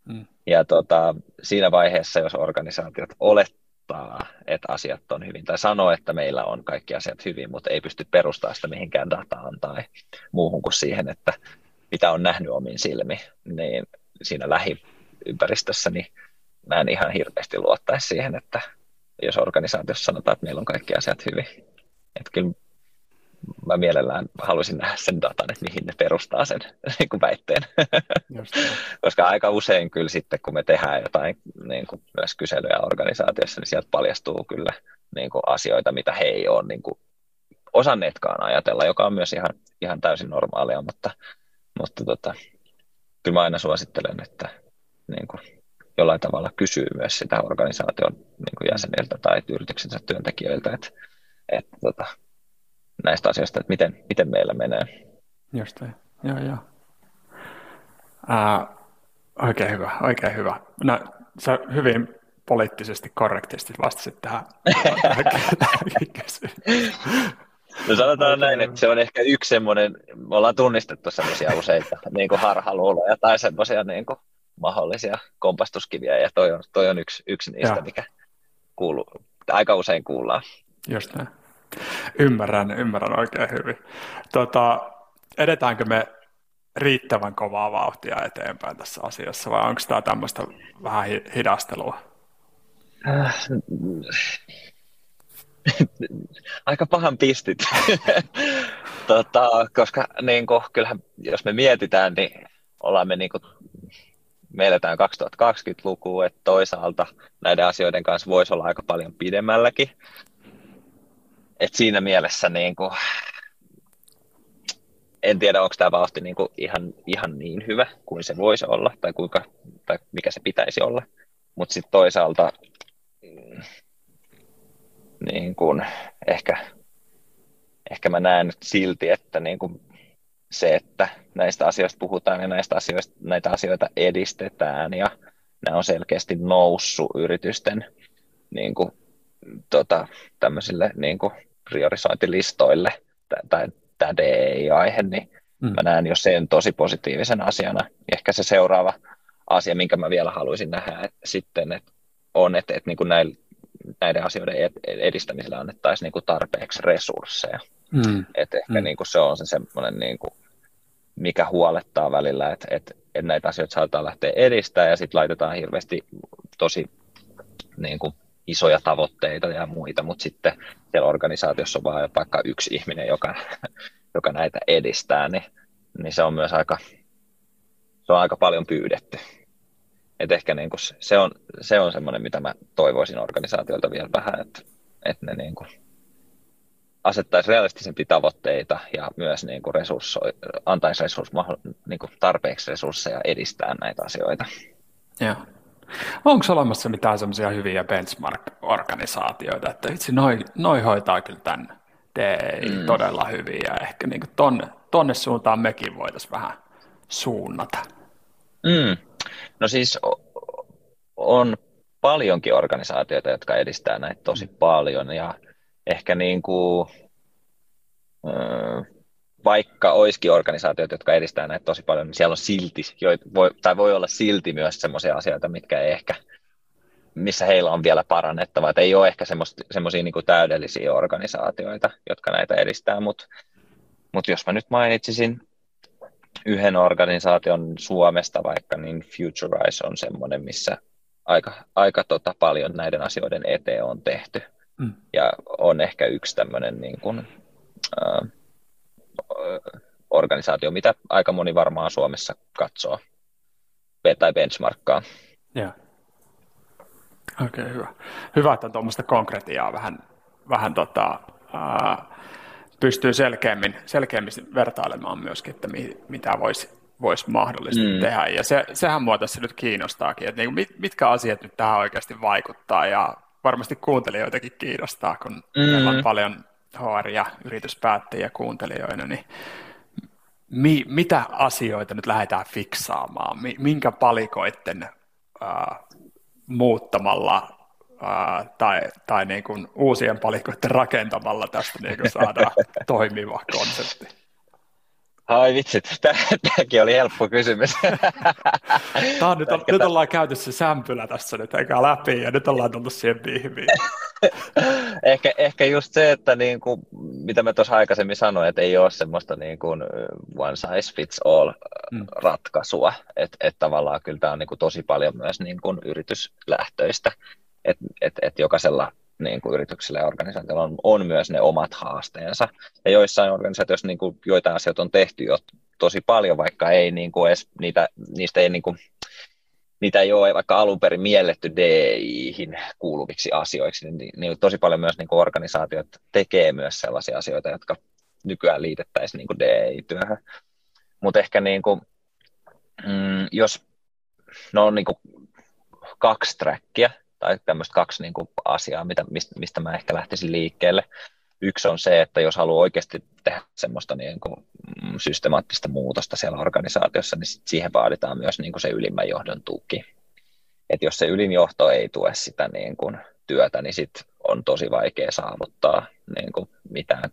Mm. Ja tota, siinä vaiheessa, jos organisaatiot olettaa, että asiat on hyvin, tai sanoo, että meillä on kaikki asiat hyvin, mutta ei pysty perustamaan sitä mihinkään dataan tai muuhun kuin siihen, että mitä on nähnyt omin silmi, niin siinä lähiympäristössä, niin mä en ihan hirveästi luottaisi siihen, että jos organisaatiossa sanotaan, että meillä on kaikki asiat hyvin. Että kyllä mä mielellään haluaisin nähdä sen datan, että mihin ne perustaa sen niin kuin väitteen. Koska aika usein kyllä sitten, kun me tehdään jotain niin kuin myös kyselyjä organisaatiossa, niin sieltä paljastuu kyllä niin kuin asioita, mitä he ei ole niin kuin osanneetkaan ajatella, joka on myös ihan, ihan täysin normaalia, mutta mutta tota, kyllä mä aina suosittelen, että niin kuin jollain tavalla kysyy myös sitä organisaation niin kuin jäseniltä tai yrityksensä työntekijöiltä, että, että tota, näistä asioista, että miten, miten meillä menee. Just joo, joo. Ää, oikein hyvä, oikein hyvä. No, sä hyvin poliittisesti korrektisti vastasit tähän, tähän No sanotaan näin, että se on ehkä yksi semmoinen, me ollaan tunnistettu semmoisia useita niin kuin harhaluuloja tai semmoisia niin kuin mahdollisia kompastuskiviä, ja toi on, toi on yksi, yksi niistä, Joo. mikä kuuluu, aika usein kuullaan. Just näin. Ymmärrän, ymmärrän oikein hyvin. Tota, edetäänkö me riittävän kovaa vauhtia eteenpäin tässä asiassa, vai onko tämä tämmöistä vähän hidastelua? Äh, aika pahan pistit, tota, koska niin kuin, kyllähän jos me mietitään, niin ollaan me niin kuin, me eletään 2020-lukua, että toisaalta näiden asioiden kanssa voisi olla aika paljon pidemmälläkin. Et siinä mielessä niin kuin, en tiedä, onko tämä vauhti niin kuin ihan, ihan niin hyvä kuin se voisi olla tai, kuinka, tai mikä se pitäisi olla. Mutta sitten toisaalta niin kuin ehkä, ehkä mä näen silti, että niin kuin se, että näistä asioista puhutaan ja näistä asioista, näitä asioita edistetään ja nämä on selkeästi noussut yritysten niin kuin, tota, tämmöisille niin kuin priorisointilistoille tai tämä DEI-aihe, niin mm. mä näen jo sen tosi positiivisen asiana. Ehkä se seuraava asia, minkä mä vielä haluaisin nähdä että sitten, että on, että, että niin kuin näillä näiden asioiden edistämisellä annettaisiin niin kuin tarpeeksi resursseja. Mm. Et ehkä mm. niin kuin se on se semmoinen, niin kuin, mikä huolettaa välillä, että, että, että näitä asioita saadaan lähteä edistämään ja sitten laitetaan hirveästi tosi niin kuin, isoja tavoitteita ja muita, mutta sitten siellä organisaatiossa on vain vaikka yksi ihminen, joka, joka näitä edistää, niin, niin se on myös aika, se on aika paljon pyydetty. Et ehkä niin kuin se on, se on semmoinen, mitä mä toivoisin organisaatiolta vielä vähän, että, että ne niin kuin asettaisi realistisempia tavoitteita ja myös niin kuin resursso, antaisi resurs, niin kuin tarpeeksi resursseja edistää näitä asioita. Joo. Onko olemassa mitään semmoisia hyviä benchmark-organisaatioita, että itse noi, noi hoitaa kyllä tämän DEI mm. todella hyvin ja ehkä niin tonne, tonne suuntaan mekin voitaisiin vähän suunnata? Mm. No siis on paljonkin organisaatioita, jotka edistää näitä tosi paljon ja ehkä niin kuin, vaikka olisikin organisaatioita, jotka edistää näitä tosi paljon, niin siellä on silti, voi, tai voi olla silti myös sellaisia asioita, mitkä ei ehkä, missä heillä on vielä parannettavaa, että ei ole ehkä semmoisia niin täydellisiä organisaatioita, jotka näitä edistää, mutta mut jos mä nyt mainitsisin yhden organisaation Suomesta vaikka, niin Futurize on semmoinen, missä aika, aika tota paljon näiden asioiden eteen on tehty. Mm. Ja on ehkä yksi tämmöinen niin kuin, äh, organisaatio, mitä aika moni varmaan Suomessa katsoo tai benchmarkkaa. Joo. Okei, okay, hyvä. Hyvä, että tuommoista konkretiaa vähän vähän tota, ää, pystyy selkeämmin, selkeämmin vertailemaan myöskin, että mi, mitä voisi vois mahdollisesti mm. tehdä. Ja se, sehän mua tässä nyt kiinnostaakin, että niin mit, mitkä asiat nyt tähän oikeasti vaikuttaa ja varmasti kuuntelijoitakin kiinnostaa, kun mm. meillä on paljon HR- ja yrityspäättäjiä kuuntelijoina, niin mi, mitä asioita nyt lähdetään fiksaamaan? Minkä palikoiden äh, muuttamalla äh, tai, tai niin kuin uusien palikoiden rakentamalla tästä niin kuin saadaan toimiva konsepti? Ai vitsit, tämäkin oli helppo kysymys. Tämä on nyt, on, nyt ollaan käyty se sämpylä tässä nyt eikä läpi ja nyt ollaan tullut siihen pihviin. ehkä, ehkä just se, että niin kuin, mitä mä tuossa aikaisemmin sanoin, että ei ole semmoista niin kuin one size fits all mm. ratkaisua, että et tavallaan kyllä tämä on niin kuin tosi paljon myös niin kuin yrityslähtöistä, että et, et jokaisella niin kuin yrityksillä ja organisaatioilla on, on myös ne omat haasteensa. Ja joissain organisaatioissa niin kuin, joitain asioita on tehty jo tosi paljon, vaikka ei niin kuin edes, niitä, niistä ei niin kuin, niitä ei ole vaikka alun perin mielletty DIihin kuuluviksi asioiksi, niin, niin tosi paljon myös niin kuin organisaatiot tekee myös sellaisia asioita, jotka nykyään liitettäisiin niin kuin DI-työhön. Mutta ehkä niin kuin, mm, jos no on niin kuin kaksi trackia, tai tämmöistä kaksi niin kuin asiaa, mitä, mistä, mä ehkä lähtisin liikkeelle. Yksi on se, että jos haluaa oikeasti tehdä semmoista niin kuin mm, systemaattista muutosta siellä organisaatiossa, niin siihen vaaditaan myös niin kuin se ylimmän johdon tuki. Et jos se ylinjohto ei tue sitä niin kuin työtä, niin sit on tosi vaikea saavuttaa niin kuin mitään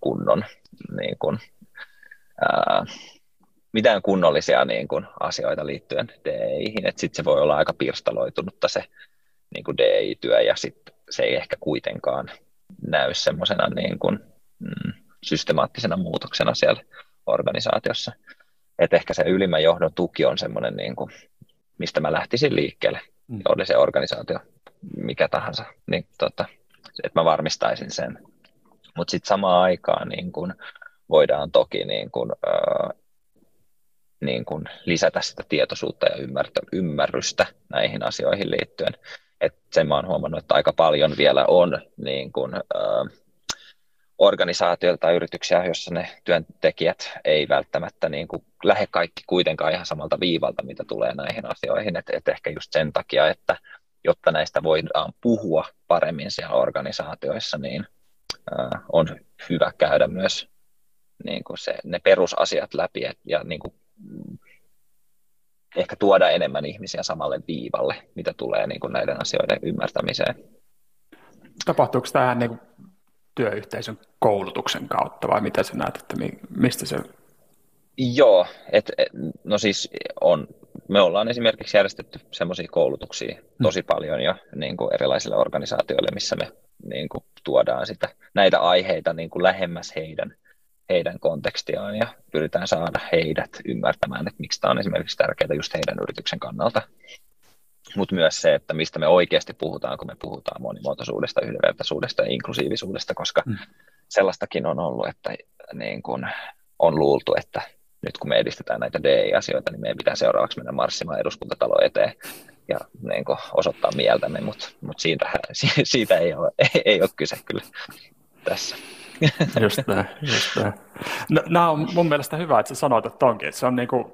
kunnon niin kuin, ää, mitään kunnollisia niin kuin, asioita liittyen DEihin, että sitten se voi olla aika pirstaloitunutta se niin kuin DI-työ ja sitten se ei ehkä kuitenkaan näy semmoisena niin kuin, mm, systemaattisena muutoksena siellä organisaatiossa. Et ehkä se ylimmän johdon tuki on semmoinen, niin kuin, mistä mä lähtisin liikkeelle, mm. oli se organisaatio mikä tahansa, niin tota, että mä varmistaisin sen. Mutta sitten samaan aikaan niin kun voidaan toki niin kun, ää, niin kun lisätä sitä tietoisuutta ja ymmärrystä näihin asioihin liittyen. Et sen mä oon huomannut, että aika paljon vielä on niin kun, äh, organisaatioita tai yrityksiä, joissa ne työntekijät ei välttämättä niin kuin lähde kaikki kuitenkaan ihan samalta viivalta, mitä tulee näihin asioihin. Et, et ehkä just sen takia, että jotta näistä voidaan puhua paremmin siellä organisaatioissa, niin äh, on hyvä käydä myös niin kuin se, ne perusasiat läpi et, ja niin kuin, ehkä tuoda enemmän ihmisiä samalle viivalle, mitä tulee niin kuin näiden asioiden ymmärtämiseen. Tapahtuuko tämä niin kuin työyhteisön koulutuksen kautta vai mitä sä näet, että mistä se... Joo, et, et, no siis on, me ollaan esimerkiksi järjestetty semmoisia koulutuksia hmm. tosi paljon jo niin kuin erilaisille organisaatioille, missä me niin kuin, tuodaan sitä, näitä aiheita niin kuin lähemmäs heidän heidän kontekstiaan ja pyritään saada heidät ymmärtämään, että miksi tämä on esimerkiksi tärkeää just heidän yrityksen kannalta. Mutta myös se, että mistä me oikeasti puhutaan, kun me puhutaan monimuotoisuudesta, yhdenvertaisuudesta ja inklusiivisuudesta, koska mm. sellaistakin on ollut, että niin kun on luultu, että nyt kun me edistetään näitä DI-asioita, niin meidän pitää seuraavaksi mennä marssimaan eduskuntatalo eteen ja niin osoittaa mieltämme, mutta mut siitä, siitä ei, ole, ei, ei ole kyse kyllä tässä. Just näin, just näin. No, nämä on mun mielestä hyvä, että sä sanoit, että onkin. Että se on niin kuin,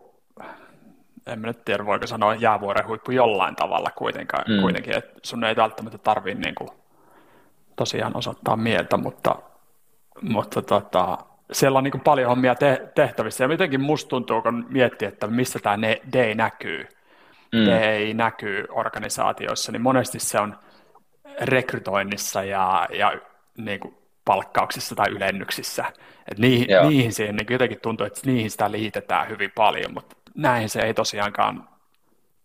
en mä nyt tiedä, voiko sanoa jäävuoren huippu jollain tavalla kuitenkaan, mm. kuitenkin, että sun ei välttämättä tarvitse niin kuin, tosiaan osoittaa mieltä, mutta, mutta tota, siellä on niin kuin paljon hommia te- tehtävissä, ja mitenkin musta tuntuu, kun miettii, että missä tämä D näkyy, mm. D näkyy organisaatioissa, niin monesti se on rekrytoinnissa ja, ja niin kuin palkkauksissa tai ylennyksissä. Et niihin, niihin siihen niin jotenkin tuntuu, että niihin sitä liitetään hyvin paljon, mutta näin se ei tosiaankaan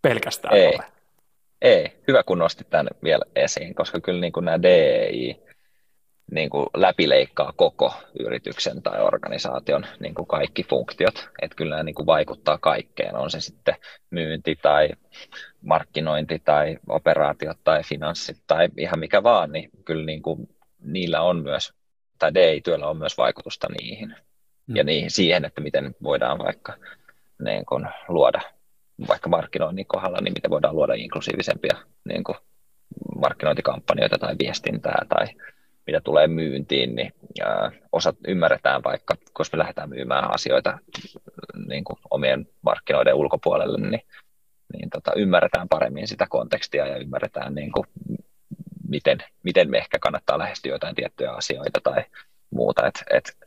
pelkästään ei. ole. Ei, hyvä kun nostit tämän vielä esiin, koska kyllä niin kuin nämä DEI niin kuin läpileikkaa koko yrityksen tai organisaation niin kuin kaikki funktiot, että kyllä nämä niin kuin vaikuttaa kaikkeen, on se sitten myynti tai markkinointi tai operaatiot tai finanssit tai ihan mikä vaan, niin kyllä niin kuin niillä on myös, tai DI-työllä on myös vaikutusta niihin mm. ja niihin, siihen, että miten voidaan vaikka niin kuin, luoda vaikka markkinoinnin kohdalla, niin miten voidaan luoda inklusiivisempia niin kuin, markkinointikampanjoita tai viestintää tai mitä tulee myyntiin, niin ää, osat ymmärretään vaikka, koska me lähdetään myymään asioita niin kuin omien markkinoiden ulkopuolelle, niin, niin tota, ymmärretään paremmin sitä kontekstia ja ymmärretään, niin kuin, miten, miten me ehkä kannattaa lähestyä jotain tiettyjä asioita tai muuta. Et, et,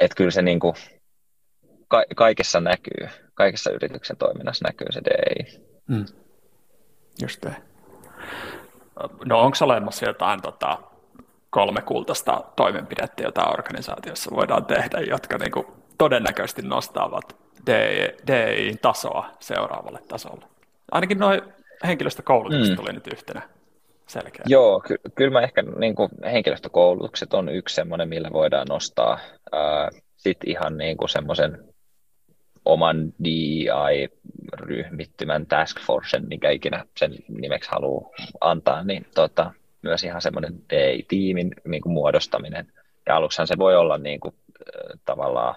et kyllä se niin kuin, ka- kaikessa näkyy, kaikessa yrityksen toiminnassa näkyy se DI. Mm. Just te. No onko olemassa jotain tota, kolme kultaista toimenpidettä, jota organisaatiossa voidaan tehdä, jotka niin kuin, todennäköisesti nostavat DI-tasoa seuraavalle tasolle? Ainakin noin henkilöstökoulutukset mm. tuli nyt yhtenä selkeä. Joo, ky- kyllä mä ehkä niin kuin, henkilöstökoulutukset on yksi semmoinen, millä voidaan nostaa sitten ihan niin kuin semmoisen oman DEI-ryhmittymän task forcen, mikä ikinä sen nimeksi haluaa antaa, niin tota, myös ihan semmoinen DEI-tiimin niin kuin muodostaminen. Ja aluksihan se voi olla niin kuin, tavallaan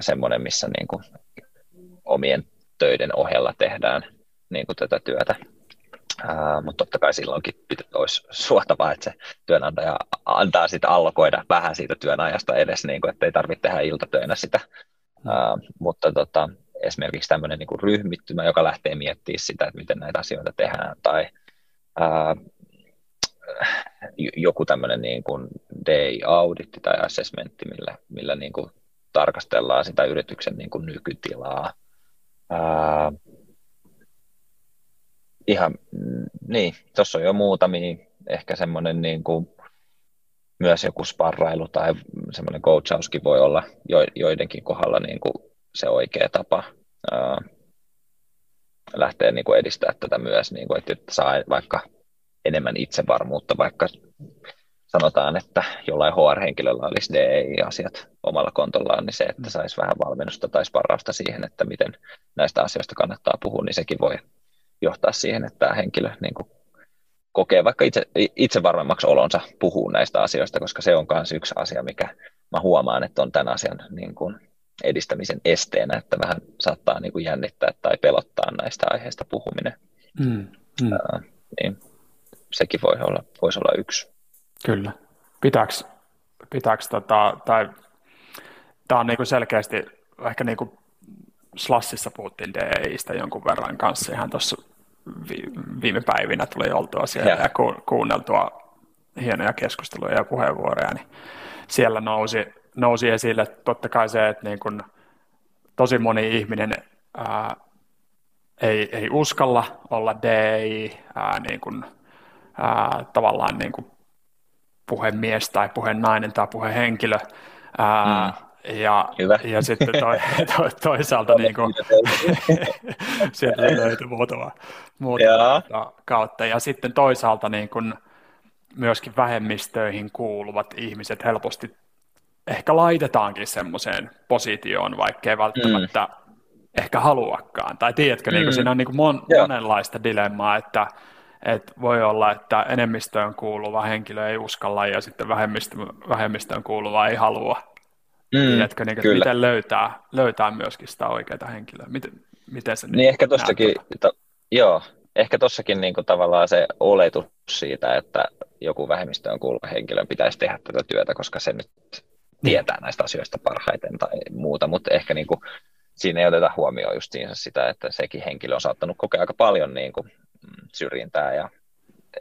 semmoinen, missä niin kuin, omien töiden ohella tehdään niin kuin tätä työtä. Mutta totta kai silloinkin pitä, olisi suotavaa, että se työnantaja antaa sitä allokoida vähän siitä työnajasta edes, niin kuin, että ei tarvitse tehdä iltatöinä sitä Uh, mutta tota, esimerkiksi tämmöinen niin kuin ryhmittymä, joka lähtee miettimään sitä, että miten näitä asioita tehdään, tai uh, joku tämmöinen niin kuin day-auditti tai assessmentti, millä, millä niin kuin tarkastellaan sitä yrityksen niin kuin nykytilaa. Uh, ihan, niin, tuossa on jo muutamia, ehkä semmoinen niin kuin myös joku sparrailu tai semmoinen coachauskin voi olla joidenkin kohdalla niin kuin se oikea tapa ää, lähteä niin kuin edistää tätä myös, niin kuin, että saa vaikka enemmän itsevarmuutta, vaikka sanotaan, että jollain HR-henkilöllä olisi DEI-asiat omalla kontollaan, niin se, että saisi vähän valmennusta tai sparrausta siihen, että miten näistä asioista kannattaa puhua, niin sekin voi johtaa siihen, että tämä henkilö niin kuin kokee vaikka itse, itse varmemmaksi olonsa puhuu näistä asioista, koska se on myös yksi asia, mikä mä huomaan, että on tämän asian niin kuin edistämisen esteenä, että vähän saattaa niin kuin jännittää tai pelottaa näistä aiheista puhuminen. Mm, mm. Ää, niin sekin voi olla, voisi olla yksi. Kyllä. Pitääkö, pitääkö tota, tai tämä on niin kuin selkeästi ehkä niin kuin Slassissa puhuttiin DEistä jonkun verran kanssa ihan tuossa viime päivinä tuli oltua siellä ja, ja kuunneltua hienoja keskusteluja ja puheenvuoroja, niin siellä nousi, nousi esille totta kai se, että niin kun tosi moni ihminen ää, ei, ei uskalla olla DI, ää, niin kun, ää, tavallaan niin kun puhemies tai puhenainen tai puhehenkilö, ää, mm. Ja, Hyvä. ja sitten toi, to, toisaalta niin kuin, sieltä löytyi muutama, muutama kautta. Ja sitten toisaalta niin kuin, myöskin vähemmistöihin kuuluvat ihmiset helposti ehkä laitetaankin semmoiseen positioon, vaikkei välttämättä mm. ehkä haluakaan. Tai tiedätkö, mm. niin kuin siinä on niin kuin mon, monenlaista dilemmaa, että, että voi olla, että enemmistöön kuuluva henkilö ei uskalla ja sitten vähemmistö, vähemmistöön kuuluva ei halua. Mm, Tiedätkö, niin, että miten löytää, löytää myöskin sitä oikeaa henkilöä? Miten, miten se niin ehkä tossakin, to, joo, ehkä tossakin niin kuin tavallaan se oletus siitä, että joku vähemmistöön kuuluva henkilö pitäisi tehdä tätä työtä, koska se nyt niin. tietää niin. näistä asioista parhaiten tai muuta, mutta ehkä niin kuin, siinä ei oteta huomioon just sitä, että sekin henkilö on saattanut kokea aika paljon niin kuin, mm, syrjintää ja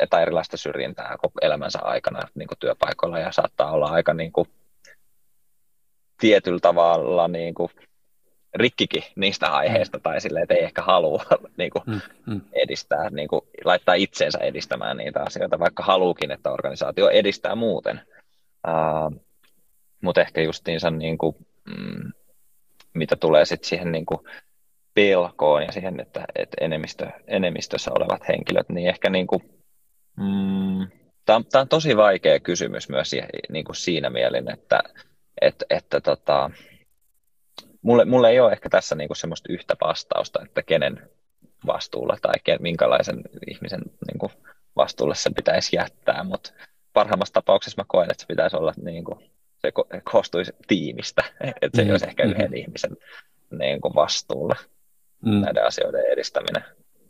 tai erilaista syrjintää elämänsä aikana niin kuin työpaikoilla ja saattaa olla aika niin kuin, tietyllä tavalla niin kuin rikkikin niistä aiheista mm. tai silleen, että ei ehkä halua niin kuin mm, mm. edistää, niin kuin, laittaa itseensä edistämään niitä asioita, vaikka haluukin, että organisaatio edistää muuten. Uh, Mutta ehkä justiinsa niin kuin, mm, mitä tulee sitten siihen niin kuin pelkoon ja siihen, että, että enemmistö, enemmistössä olevat henkilöt, niin ehkä niin kuin, mm, tämä on, on tosi vaikea kysymys myös niin kuin siinä mielin, että että, että tota, mulle, mulle ei ole ehkä tässä niinku semmoista yhtä vastausta, että kenen vastuulla tai ken, minkälaisen ihmisen niinku vastuulle se pitäisi jättää, mutta parhaimmassa tapauksessa mä koen, että se pitäisi olla niinku, se koostuisi tiimistä, että se mm, olisi ehkä yhden mm. ihmisen niinku vastuulla mm. näiden asioiden edistäminen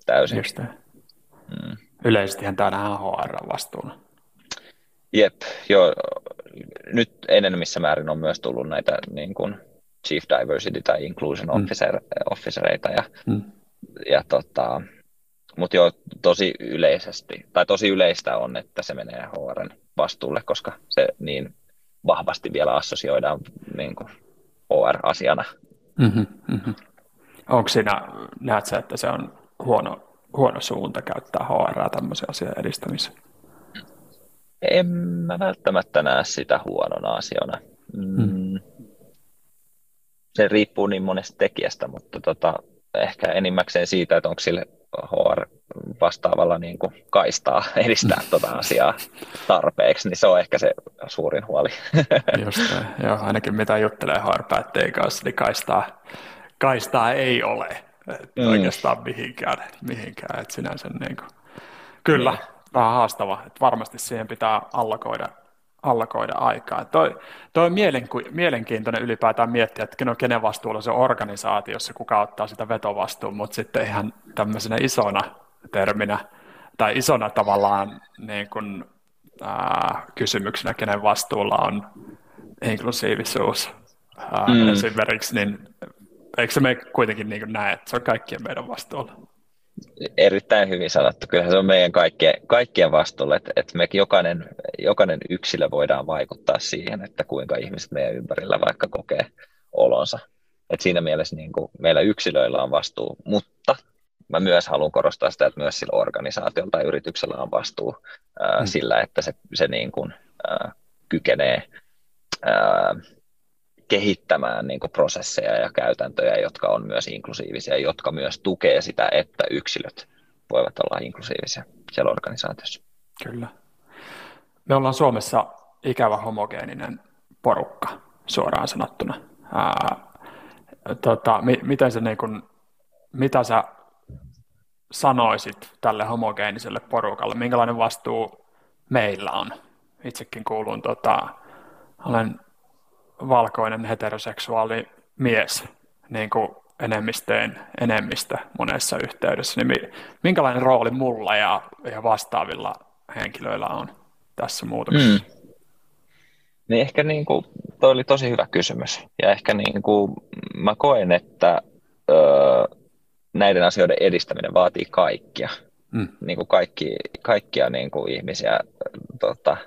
täysin. Just mm. Yleisestihän tämä on HR vastuulla. Jep, joo. Nyt enemmissä määrin on myös tullut näitä niin kuin Chief Diversity tai Inclusion mm. officer, officereita ja, mm. ja tota, mutta joo, tosi yleisesti, tai tosi yleistä on, että se menee HRn vastuulle, koska se niin vahvasti vielä assosioidaan niin kuin HR-asiana. Mm-hmm, mm-hmm. Onko siinä, näet sä, että se on huono, huono suunta käyttää HR tämmöisen asian edistämiseen? En mä välttämättä näe sitä huonona asiana. Mm. Mm. Se riippuu niin monesta tekijästä, mutta tota, ehkä enimmäkseen siitä, että onko sille HR vastaavalla niin kuin kaistaa edistää tuota asiaa tarpeeksi, niin se on ehkä se suurin huoli. Just joo, ainakin mitä juttelee HR-päättäjien kanssa, niin kaistaa, kaistaa ei ole mm. oikeastaan mihinkään, mihinkään. että sinänsä niin kuin, kyllä, niin. Vähän haastava, että varmasti siihen pitää allokoida allokoida aikaa. Toi, toi on mielenkiintoinen ylipäätään miettiä, että no, kenen vastuulla se organisaatiossa, kuka ottaa sitä vetovastuun, mutta sitten ihan tämmöisenä isona terminä tai isona tavallaan niin kuin, ää, kysymyksenä, kenen vastuulla on inklusiivisuus ää, mm. esimerkiksi, niin eikö se me kuitenkin niin näe, että se on kaikkien meidän vastuulla? Erittäin hyvin sanottu. Kyllähän se on meidän kaikkien, kaikkien vastuulla, että, että me jokainen, jokainen yksilö voidaan vaikuttaa siihen, että kuinka ihmiset meidän ympärillä vaikka kokee olonsa. Et siinä mielessä niin kuin meillä yksilöillä on vastuu, mutta mä myös haluan korostaa sitä, että myös sillä organisaatiolla tai yrityksellä on vastuu ää, mm. sillä, että se, se niin kuin, ää, kykenee ää, kehittämään niin kuin prosesseja ja käytäntöjä, jotka on myös inklusiivisia, jotka myös tukee sitä, että yksilöt voivat olla inklusiivisia siellä organisaatiossa. Kyllä. Me ollaan Suomessa ikävä homogeeninen porukka, suoraan sanottuna. Ää, tota, mi, miten se niin kuin, mitä sä sanoisit tälle homogeeniselle porukalle? Minkälainen vastuu meillä on? Itsekin kuulun, tota, olen valkoinen heteroseksuaali mies, niin kuin enemmistöjen enemmistö monessa yhteydessä, niin minkälainen rooli mulla ja, ja vastaavilla henkilöillä on tässä muutoksessa? Mm. Niin ehkä niin kuin, toi oli tosi hyvä kysymys. Ja ehkä niin kuin, mä koen, että öö, näiden asioiden edistäminen vaatii kaikkia. Mm. Niin kuin kaikki, kaikkia niin kuin ihmisiä tota,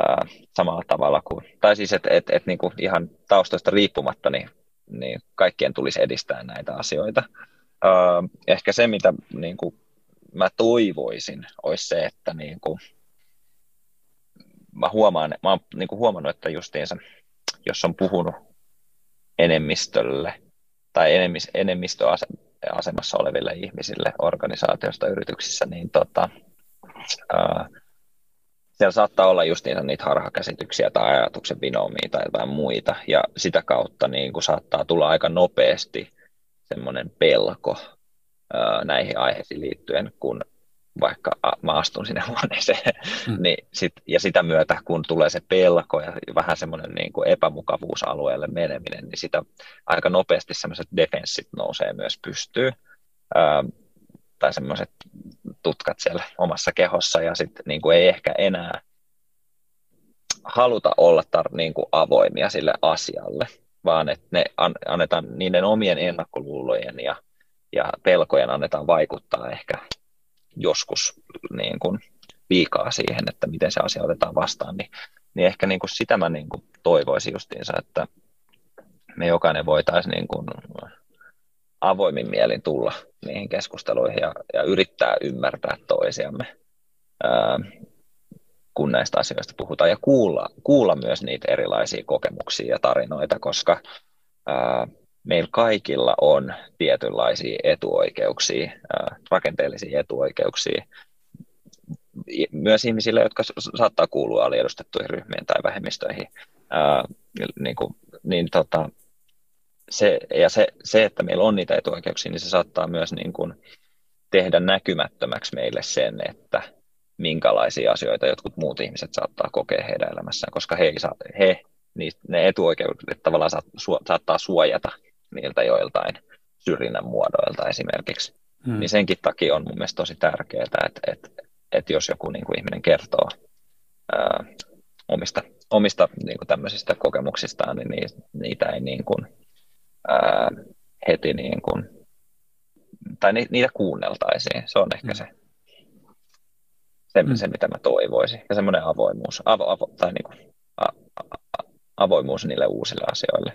ää, samalla tavalla kuin, tai siis että et, et, niin kuin ihan taustoista riippumatta, niin, niin kaikkien tulisi edistää näitä asioita. Ää, ehkä se, mitä niin kuin mä toivoisin, olisi se, että niin kuin, mä, huomaan, mä oon niin kuin huomannut, että justiinsa, jos on puhunut enemmistölle tai enemmistö, enemmistöasemassa oleville ihmisille organisaatiosta, yrityksissä, niin tota, ää, siellä saattaa olla just niitä, harhakäsityksiä tai ajatuksen vinoomia tai jotain muita, ja sitä kautta niin kuin saattaa tulla aika nopeasti semmoinen pelko ää, näihin aiheisiin liittyen, kun vaikka mä astun sinne huoneeseen, mm. niin sit, ja sitä myötä, kun tulee se pelko ja vähän semmoinen niin kuin epämukavuusalueelle meneminen, niin sitä aika nopeasti semmoiset defenssit nousee myös pystyyn, ää, tai semmoiset tutkat siellä omassa kehossa, ja sitten niin kuin ei ehkä enää haluta olla tar- niin kuin avoimia sille asialle, vaan että ne an- annetaan niiden omien ennakkoluulojen ja, ja pelkojen annetaan vaikuttaa ehkä joskus niin kuin liikaa siihen, että miten se asia otetaan vastaan, niin, niin ehkä niin kuin sitä mä niin kuin toivoisin justiinsa, että me jokainen voitaisiin niin kuin avoimin mielin tulla niihin keskusteluihin ja, ja yrittää ymmärtää toisiamme, ää, kun näistä asioista puhutaan, ja kuulla, kuulla myös niitä erilaisia kokemuksia ja tarinoita, koska ää, meillä kaikilla on tietynlaisia etuoikeuksia, ää, rakenteellisia etuoikeuksia, myös ihmisille, jotka saattaa kuulua aliedustettuihin ryhmiin tai vähemmistöihin, ää, niin, kuin, niin tota, se, ja se, se, että meillä on niitä etuoikeuksia, niin se saattaa myös niin kuin tehdä näkymättömäksi meille sen, että minkälaisia asioita jotkut muut ihmiset saattaa kokea heidän elämässään, koska he, saa, he niistä, ne etuoikeudet tavallaan saat, su, saattaa suojata niiltä joiltain syrjinnän muodoilta esimerkiksi. Hmm. Niin senkin takia on mun mielestä tosi tärkeää, että, että, että jos joku niin kuin ihminen kertoo ää, omista, omista niin kuin tämmöisistä kokemuksistaan, niin niitä ei niin kuin, ää, heti niin kuin, tai niitä kuunneltaisiin. Se on ehkä mm. se, se, mm. se, mitä mä toivoisin. Ja semmoinen avoimuus, avo, avo, tai niin kuin, a, a, avoimuus niille uusille asioille.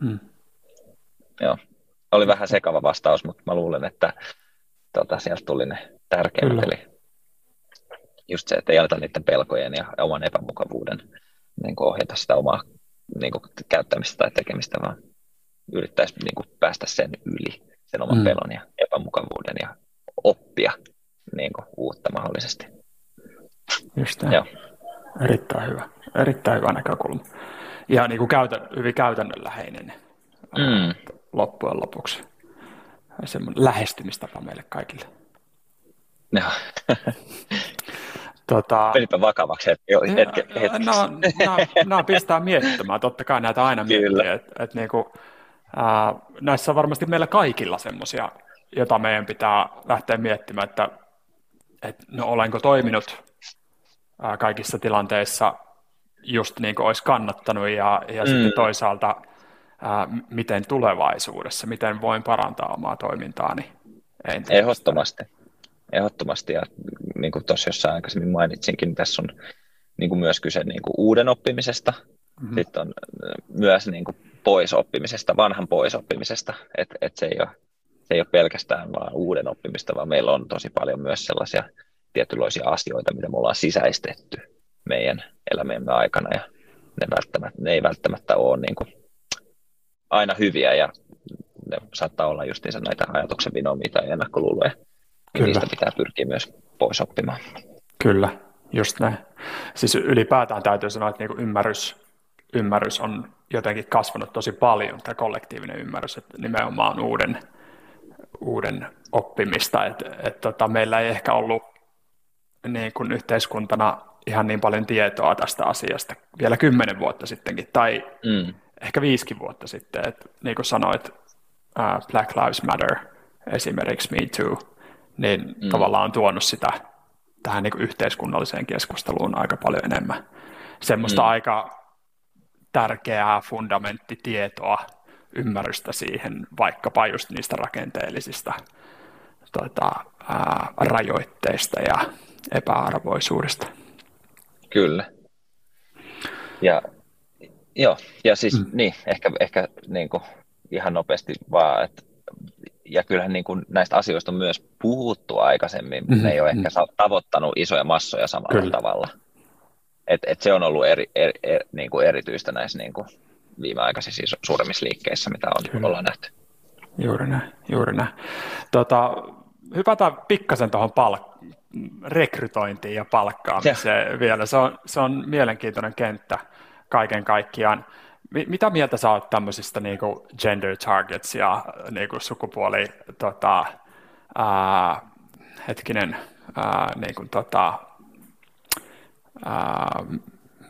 Mm. Joo. Oli vähän sekava vastaus, mutta mä luulen, että tota, sieltä tuli ne tärkeimmät. Eli just se, että ei aleta niiden pelkojen ja oman epämukavuuden niin kuin ohjata sitä omaa niin kuin, käyttämistä tai tekemistä, vaan yrittäisi niin kuin, päästä sen yli, sen oman mm. pelon ja epämukavuuden ja oppia niin kuin, uutta mahdollisesti. Just Joo. Erittäin hyvä. Erittäin hyvä näkökulma. Ja niin kuin käytän, hyvin käytännönläheinen mm. loppujen lopuksi. Semmoinen lähestymistapa meille kaikille. Joo. Tota, Menipä vakavaksi hetki, hetki. No, no, no, pistää miettimään, totta kai näitä aina miettii, että et niinku, ää, näissä on varmasti meillä kaikilla semmoisia, jota meidän pitää lähteä miettimään, että et, no olenko toiminut ää, kaikissa tilanteissa just niin kuin olisi kannattanut ja, ja mm. sitten toisaalta ää, miten tulevaisuudessa, miten voin parantaa omaa toimintaani. Ehdottomasti. Ehdottomasti, ja niin kuin tuossa jossain aikaisemmin mainitsinkin, niin tässä on niin kuin myös kyse niin kuin uuden oppimisesta, mm-hmm. sitten on myös niin kuin poisoppimisesta, vanhan poisoppimisesta, että et se, ei ole, se ei ole pelkästään vaan uuden oppimista, vaan meillä on tosi paljon myös sellaisia tietynlaisia asioita, mitä me ollaan sisäistetty meidän elämämme aikana, ja ne, välttämättä, ne ei välttämättä ole niin kuin aina hyviä, ja ne saattaa olla justiinsa näitä ajatuksen vinomia tai ennakkoluuloja, Kyllä. niistä pitää pyrkiä myös pois oppimaan. Kyllä, just näin. Siis ylipäätään täytyy sanoa, että niinku ymmärrys, ymmärrys on jotenkin kasvanut tosi paljon, tämä kollektiivinen ymmärrys, että nimenomaan uuden, uuden oppimista. Et, et tota, meillä ei ehkä ollut niin kuin yhteiskuntana ihan niin paljon tietoa tästä asiasta vielä kymmenen vuotta sittenkin, tai mm. ehkä viisikin vuotta sitten. Et, niin kuin sanoit, uh, Black Lives Matter, esimerkiksi Me Too, niin mm. tavallaan on tuonut sitä tähän niin kuin yhteiskunnalliseen keskusteluun aika paljon enemmän. Semmoista mm. aika tärkeää fundamenttitietoa, ymmärrystä siihen vaikkapa just niistä rakenteellisista tota, ää, rajoitteista ja epäarvoisuudesta. Kyllä. Ja, joo, ja siis mm. niin, ehkä, ehkä niin kuin ihan nopeasti vaan, että ja kyllähän niin kuin näistä asioista on myös puhuttu aikaisemmin, mm-hmm. ne ei ole ehkä mm-hmm. tavoittanut isoja massoja samalla Kyllä. tavalla. Et, et se on ollut eri, eri, eri, niin kuin erityistä näissä niin kuin viimeaikaisissa suuremmissa liikkeissä, mitä on, Kyllä. ollaan nähty. Juuri näin, juuri näin. Tota, hypätään pikkasen tuohon palk- rekrytointiin ja palkkaamiseen ja. vielä. Se on, se on mielenkiintoinen kenttä kaiken kaikkiaan. Mitä mieltä sä oot tämmöisistä niin kuin gender targets ja niin kuin sukupuoli, tota, ää, hetkinen, ää, niin kuin, tota, ää,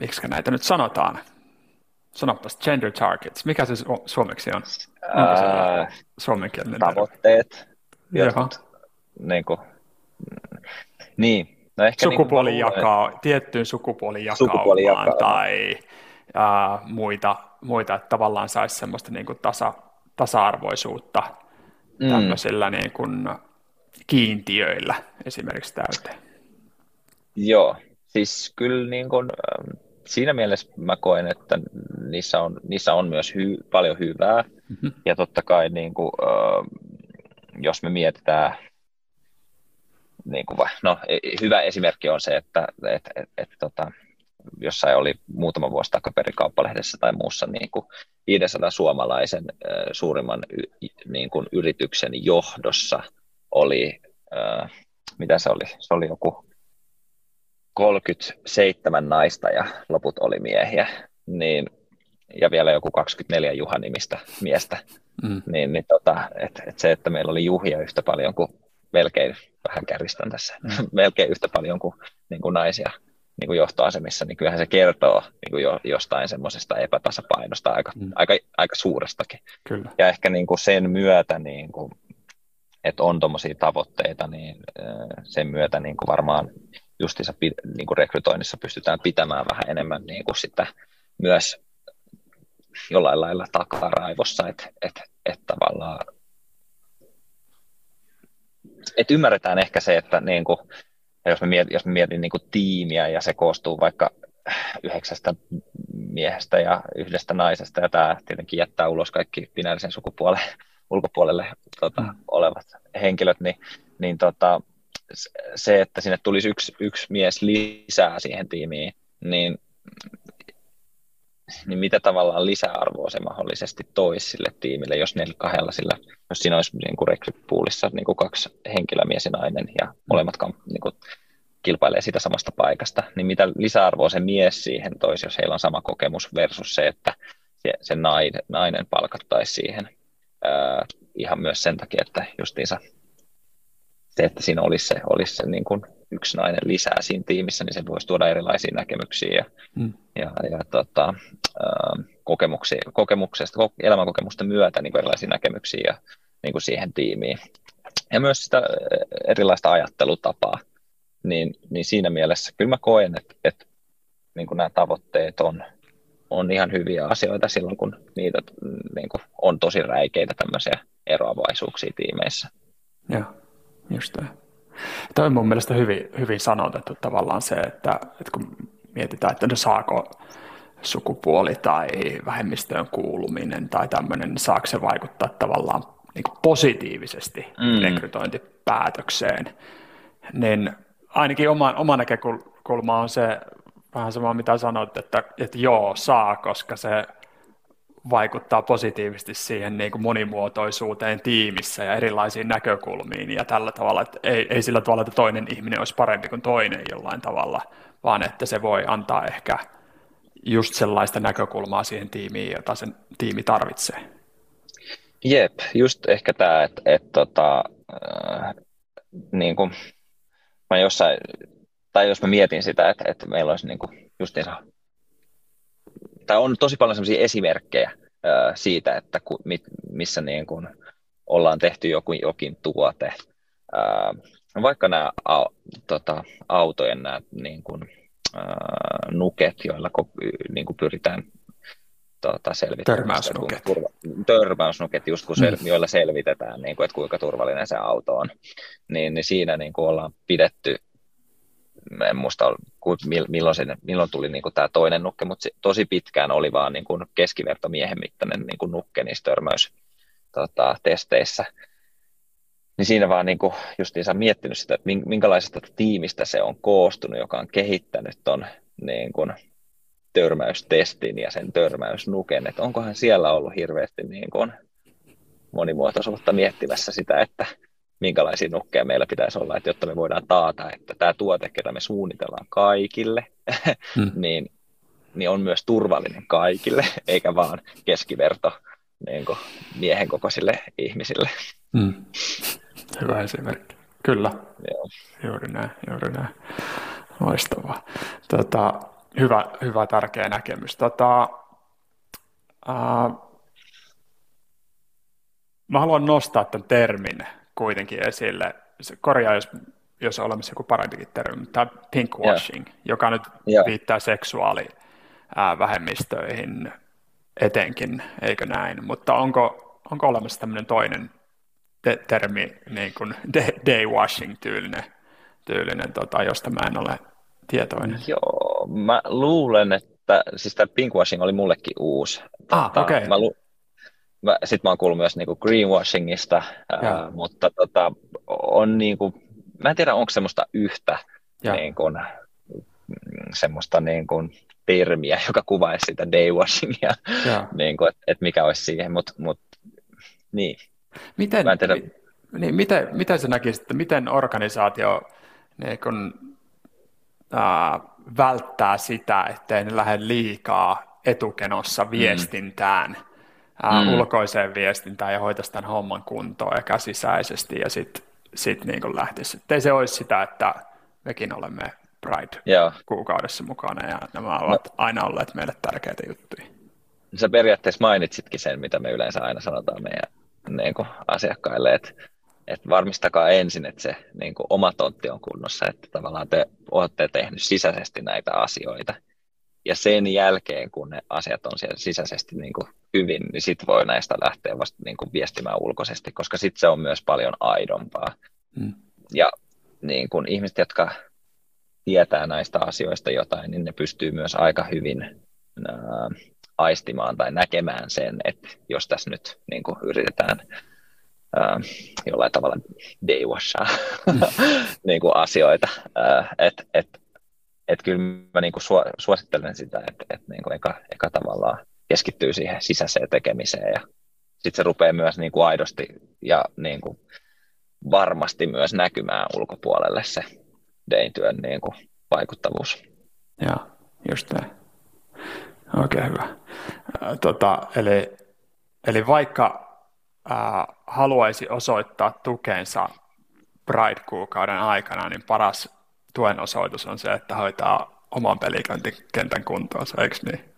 miksi näitä nyt sanotaan? Sanopas gender targets. Mikä se su- suomeksi on? Onko se suomenkielinen? Tavoitteet. Jotkut, niin, kuin, niin. No ehkä sukupuoli niin jakaa, tiettyyn sukupuolijakaumaan tai ää, muita, muita, että tavallaan saisi semmoista niin kuin tasa, tasa-arvoisuutta mm. tämmöisillä niin kuin kiintiöillä esimerkiksi täyteen. Joo, siis kyllä niin kuin, siinä mielessä mä koen, että niissä on, niissä on myös hy, paljon hyvää. Mm-hmm. Ja totta kai niin kuin, jos me mietitään, niin kuin, no, e, hyvä esimerkki on se, että et, et, et, tota, jossain oli muutama vuosi takaperin kauppalehdessä tai muussa niin kuin 500 suomalaisen suurimman niin kuin yrityksen johdossa oli, mitä se oli, se oli joku 37 naista ja loput oli miehiä, niin, ja vielä joku 24 Juha-nimistä miestä, mm. niin, niin tota, et, et se, että meillä oli juhia yhtä paljon kuin melkein, vähän kärjistän tässä, mm. melkein yhtä paljon kuin, niin kuin naisia niin kuin johtoasemissa, niin kyllähän se kertoo niin kuin jo, jostain semmoisesta epätasapainosta aika, mm. aika, aika suurestakin. Kyllä. Ja ehkä niin kuin sen myötä, niin kuin, että on tuommoisia tavoitteita, niin sen myötä niin kuin varmaan justiinsa niin kuin rekrytoinnissa pystytään pitämään vähän enemmän niin kuin sitä myös jollain lailla takaraivossa, että että että tavallaan että ymmärretään ehkä se, että niin kuin, jos mä mietin, jos mä mietin niin kuin tiimiä ja se koostuu vaikka yhdeksästä miehestä ja yhdestä naisesta, ja tämä tietenkin jättää ulos kaikki binäärisen sukupuolen ulkopuolelle tota, mm. olevat henkilöt, niin, niin tota, se, että sinne tulisi yksi, yksi mies lisää siihen tiimiin, niin, niin mitä tavallaan lisäarvoa se mahdollisesti toisi sille tiimille, jos neljä kahdella sillä, jos siinä olisi niin kuin rekrypoolissa niin kuin kaksi henkilöä, mies ja nainen, ja molemmat niin kuin, kilpailee siitä samasta paikasta, niin mitä lisäarvoa se mies siihen toisi, jos heillä on sama kokemus versus se, että se, se nainen, nainen palkattaisi siihen ää, ihan myös sen takia, että justiinsa se, että siinä olisi se, olisi se niin kuin yksi nainen lisää siinä tiimissä, niin se voisi tuoda erilaisia näkemyksiä ja, mm. ja, ja tota, ää, kokemuksia, kokemuksesta, elämänkokemusten myötä niin kuin erilaisia näkemyksiä ja, niin kuin siihen tiimiin. Ja myös sitä erilaista ajattelutapaa, niin, niin siinä mielessä kyllä mä koen, että, että niin kuin nämä tavoitteet on, on ihan hyviä asioita silloin, kun niitä niin kuin on tosi räikeitä tämmöisiä eroavaisuuksia tiimeissä. Joo, just tämä. Tämä on mun mielestä hyvin, hyvin sanotettu tavallaan se, että, että kun mietitään, että no saako sukupuoli tai vähemmistöön kuuluminen tai tämmöinen, niin saako se vaikuttaa tavallaan niin positiivisesti mm. rekrytointipäätökseen, niin ainakin oma, oma näkökulma on se vähän sama, mitä sanoit, että, että joo, saa, koska se vaikuttaa positiivisesti siihen niin kuin monimuotoisuuteen tiimissä ja erilaisiin näkökulmiin ja tällä tavalla, että ei, ei sillä tavalla, että toinen ihminen olisi parempi kuin toinen jollain tavalla, vaan että se voi antaa ehkä just sellaista näkökulmaa siihen tiimiin, jota sen tiimi tarvitsee. Jep, just ehkä tämä, että, että tota, äh, niin kuin mä jossain, tai jos mä mietin sitä, että, että meillä olisi niin kuin justiinsa, tai on tosi paljon sellaisia esimerkkejä ää, siitä, että ku, mit, missä niin kuin ollaan tehty joku, jokin tuote. Ää, vaikka nämä a, tota, autojen nämä niin kuin, ää, nuket, joilla niin kuin pyritään tota, selvittämään. Törmäysnuket. Turva, törmäysnuket, just kun sel, mm. joilla selvitetään, niin kuin, että kuinka turvallinen se auto on. Niin, niin siinä niin kuin ollaan pidetty, en muista milloin, se, milloin tuli niin kuin tämä toinen nukke, mutta tosi pitkään oli vaan niin kuin keskiverto miehen mittainen niin kuin nukke niissä törmäys tota, testeissä. Niin siinä vaan niin kuin justiinsa miettinyt sitä, että minkälaisesta tiimistä se on koostunut, joka on kehittänyt ton niin kuin törmäystestin ja sen törmäysnuken, että onkohan siellä ollut hirveästi niin kuin monimuotoisuutta miettimässä sitä, että minkälaisia nukkeja meillä pitäisi olla, että jotta me voidaan taata, että tämä tuote, jota me suunnitellaan kaikille, hmm. niin, niin on myös turvallinen kaikille, eikä vaan keskiverto niin kuin miehen kokoisille ihmisille. Hmm. Hyvä esimerkki. Kyllä. Joo. Juuri näin, juuri näin. Loistavaa. Tota, hyvä, hyvä tärkeä näkemys. Tota, uh, mä haluan nostaa tämän termin kuitenkin esille. Korjaa, jos, jos on olemassa joku parempikin termi, tämä pinkwashing, yeah. joka nyt yeah. viittaa seksuaalivähemmistöihin etenkin, eikö näin? Mutta onko, onko olemassa tämmöinen toinen te- termi, niin kuin day washing tyylinen, tyylinen tota, josta mä en ole tietoinen? Joo, mä luulen, että siis tämä pinkwashing oli mullekin uusi. Ah, tota, okay. mä, lu- mä, sit mä oon kuullut myös niinku greenwashingista, ää, mutta tota, on niinku, mä en tiedä onko semmoista yhtä niin kun, semmoista niin kun, termiä, joka kuvaisi sitä daywashingia, niin että et mikä olisi siihen, mutta mut, niin. Miten, tiedä... niin, miten, miten sä näkisit, että miten organisaatio niin kun, ää, välttää sitä, ettei ne lähde liikaa etukenossa mm. viestintään, mm mm. ulkoiseen viestintään ja hoitaisi tämän homman kuntoon ja sisäisesti ja sitten sit niin lähtisi. Ei se olisi sitä, että mekin olemme Pride-kuukaudessa mukana ja nämä ovat no. aina olleet meille tärkeitä juttuja. Sä periaatteessa mainitsitkin sen, mitä me yleensä aina sanotaan meidän niin kuin asiakkaille, että että varmistakaa ensin, että se niin kuin oma tontti on kunnossa, että tavallaan te olette tehnyt sisäisesti näitä asioita. Ja sen jälkeen, kun ne asiat on siellä sisäisesti niin kuin hyvin, niin sitten voi näistä lähteä vasta niin kuin viestimään ulkoisesti, koska sitten se on myös paljon aidompaa. Mm. Ja niin kuin ihmiset, jotka tietää näistä asioista jotain, niin ne pystyy myös aika hyvin ää, aistimaan tai näkemään sen, että jos tässä nyt niin kuin yritetään ää, jollain tavalla daywashaa mm. niin kuin asioita, että et, et kyllä mä niin kuin suosittelen sitä, että et niin kuin eka, eka tavallaan keskittyy siihen sisäiseen tekemiseen ja sitten se rupeaa myös niin kuin aidosti ja niin kuin varmasti myös näkymään ulkopuolelle se Dain-työn niin kuin vaikuttavuus. Joo, just näin. Oikein hyvä. Tota, eli, eli vaikka ää, haluaisi osoittaa tukensa Pride-kuukauden aikana, niin paras tuen osoitus on se, että hoitaa oman pelikentän kuntoon, eikö niin?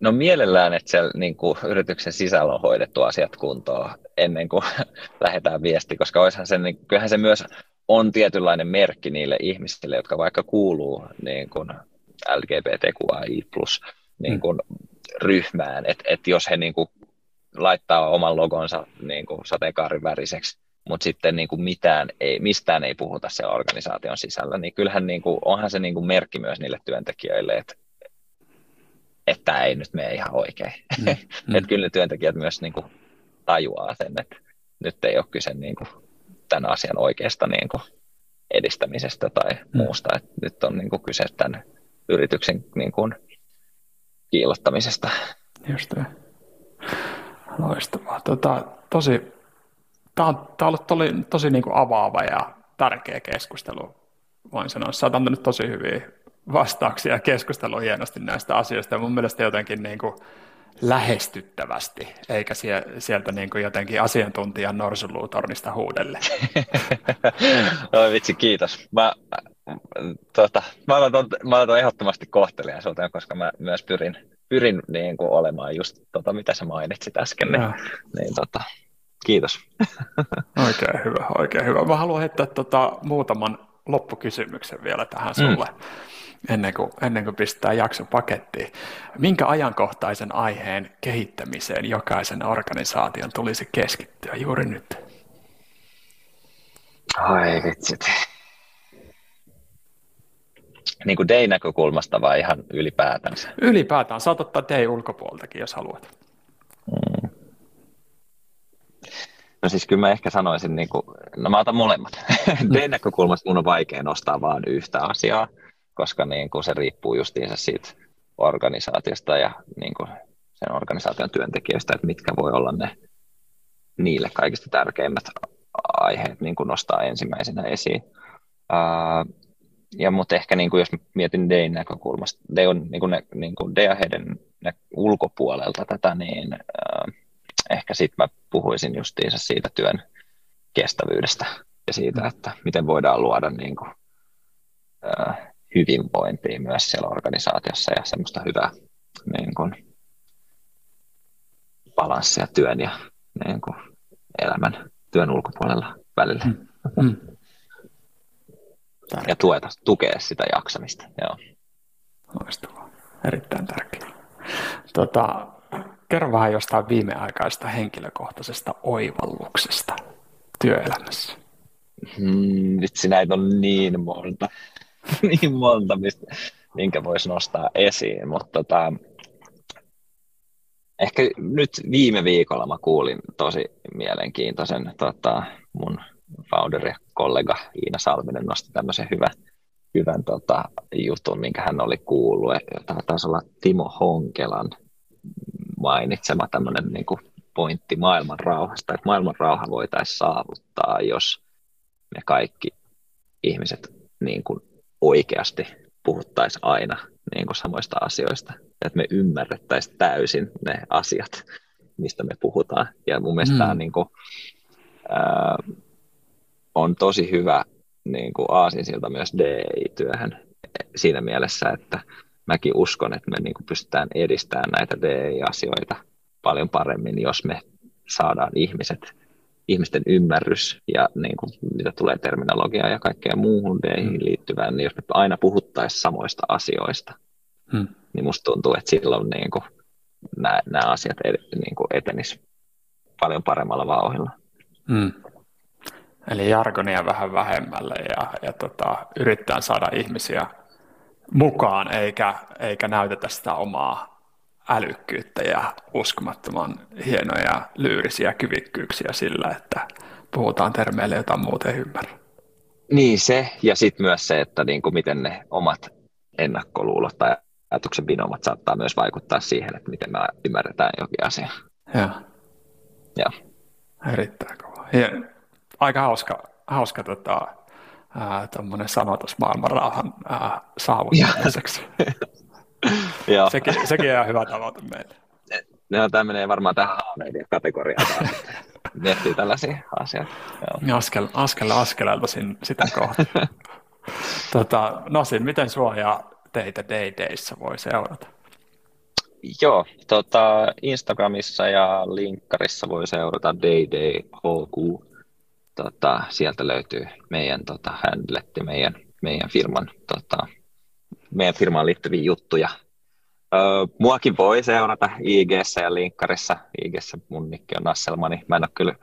No mielellään, että siellä niin kuin, yrityksen sisällä on hoidettu asiat kuntoon ennen kuin lähdetään viesti, koska olisihan se, niin, kyllähän se myös on tietynlainen merkki niille ihmisille, jotka vaikka kuuluu niin kuin LGBTQI plus niin kuin, mm. ryhmään, että et jos he niin kuin, laittaa oman logonsa niin kuin, sateenkaarin väriseksi, mutta sitten niin kuin mitään ei, mistään ei puhuta se organisaation sisällä, niin kyllähän niin kuin, onhan se niin kuin merkki myös niille työntekijöille, että tämä ei nyt mene ihan oikein. Mm, mm. että kyllä ne työntekijät myös niin kuin, tajuaa sen, että nyt ei ole kyse niin kuin, tämän asian oikeasta niin kuin, edistämisestä tai mm. muusta, että nyt on niin kuin, kyse tämän yrityksen niin kuin, kiilottamisesta. Just niin. Loistavaa. Tota, tosi, tämä on, tämä on ollut tosi, tosi niin kuin avaava ja tärkeä keskustelu, voin sanoa. Sä oot antanut tosi hyviä vastauksia ja keskustelua hienosti näistä asioista ja mun mielestä jotenkin niin kuin lähestyttävästi, eikä sieltä niin kuin jotenkin asiantuntijan norsuluutornista huudelle. Oi vitsi, kiitos. Mä, tota, mä, olen, mä olen ehdottomasti kohteliaisuuteen, koska mä myös pyrin, pyrin niin kuin olemaan just tota, mitä sä mainitsit äsken. Niin, niin tota, kiitos. Oikein hyvä, oikein hyvä. Mä haluan heittää tota, muutaman loppukysymyksen vielä tähän sulle. Mm ennen kuin, ennen kuin pistää jakso pakettiin. Minkä ajankohtaisen aiheen kehittämiseen jokaisen organisaation tulisi keskittyä juuri nyt? Ai vitsit. Niin kuin Day-näkökulmasta vai ihan ylipäätänsä? Ylipäätään. Saat ottaa Day ulkopuoltakin, jos haluat. Mm. No siis kyllä mä ehkä sanoisin, niin kuin, no mä otan molemmat. Day-näkökulmasta mun on vaikea nostaa vaan yhtä asiaa koska niin kuin se riippuu justiinsa siitä organisaatiosta ja niin kuin sen organisaation työntekijöistä, että mitkä voi olla ne niille kaikista tärkeimmät aiheet niin kuin nostaa ensimmäisenä esiin. Uh, ja mutta ehkä niin kuin jos mietin Dayn näkökulmasta, Day on niin kuin, ne, niin kuin Day-heidän ulkopuolelta tätä, niin uh, ehkä sitten mä puhuisin justiinsa siitä työn kestävyydestä ja siitä, että miten voidaan luoda niin kuin, uh, hyvinvointia myös siellä organisaatiossa ja semmoista hyvää niin kuin, balanssia työn ja niin kuin, elämän työn ulkopuolella välillä. Mm. Mm. Ja tueta, tukea sitä jaksamista. Joo. Loistavaa. Erittäin tärkeää. Tota, kerro vähän jostain viimeaikaista henkilökohtaisesta oivalluksesta työelämässä. Hmm, vitsi, näitä on niin monta. niin monta, mistä, minkä voisi nostaa esiin, mutta tota, ehkä nyt viime viikolla mä kuulin tosi mielenkiintoisen tota, mun founder ja kollega Iina Salminen nosti tämmöisen hyvän, hyvän tota, jutun, minkä hän oli kuullut. Tämä taisi olla Timo Honkelan mainitsema tämmöinen niin kuin pointti maailman rauhasta, että maailman rauha voitaisiin saavuttaa, jos me kaikki ihmiset niin kuin oikeasti puhuttaisiin aina niin kuin samoista asioista, että me ymmärrettäisiin täysin ne asiat, mistä me puhutaan. Ja mun mielestä mm. tämä niin kuin, ää, on tosi hyvä niin kuin aasinsilta myös DI-työhön siinä mielessä, että mäkin uskon, että me niin kuin pystytään edistämään näitä DI-asioita paljon paremmin, jos me saadaan ihmiset ihmisten ymmärrys ja niin kuin, mitä tulee terminologiaa ja kaikkea muuhun deihin mm. liittyvään, niin jos me aina puhuttaisiin samoista asioista, hmm. niin musta tuntuu, että silloin niin kuin, nämä, nämä asiat niin kuin etenis paljon paremmalla vauhilla. Hmm. Eli jargonia vähän vähemmälle ja, ja tota, yrittää saada ihmisiä mukaan, eikä, eikä näytetä sitä omaa älykkyyttä ja uskomattoman hienoja lyyrisiä kyvikkyyksiä sillä, että puhutaan termeille, jota muuten ymmärrä. Niin se, ja sitten myös se, että niin kuin miten ne omat ennakkoluulot tai ajatuksen binomat saattaa myös vaikuttaa siihen, että miten me ymmärretään jokin asia. Joo. Joo. Erittäin kova. Hien, aika hauska, hauska tota, sanotus maailman rauhan ää, saavuttamiseksi. sekin, sekin on hyvä tavoite meille. No, tämä menee varmaan tähän haameiden kategoriaan. Miettii tällaisia asioita. Joo. Askel, askel askeleelta sitä kohtaa. tota, Nasin, miten sua ja teitä Day Dayssä voi seurata? Joo, tota, Instagramissa ja linkkarissa voi seurata DayDayHQ. Tota, sieltä löytyy meidän tota, handletti, meidän, meidän firman tota, meidän firmaan liittyviä juttuja. Öö, muakin voi seurata ig ja linkkarissa. ig mun nikki on Nasselmani. Mä en ole kyllä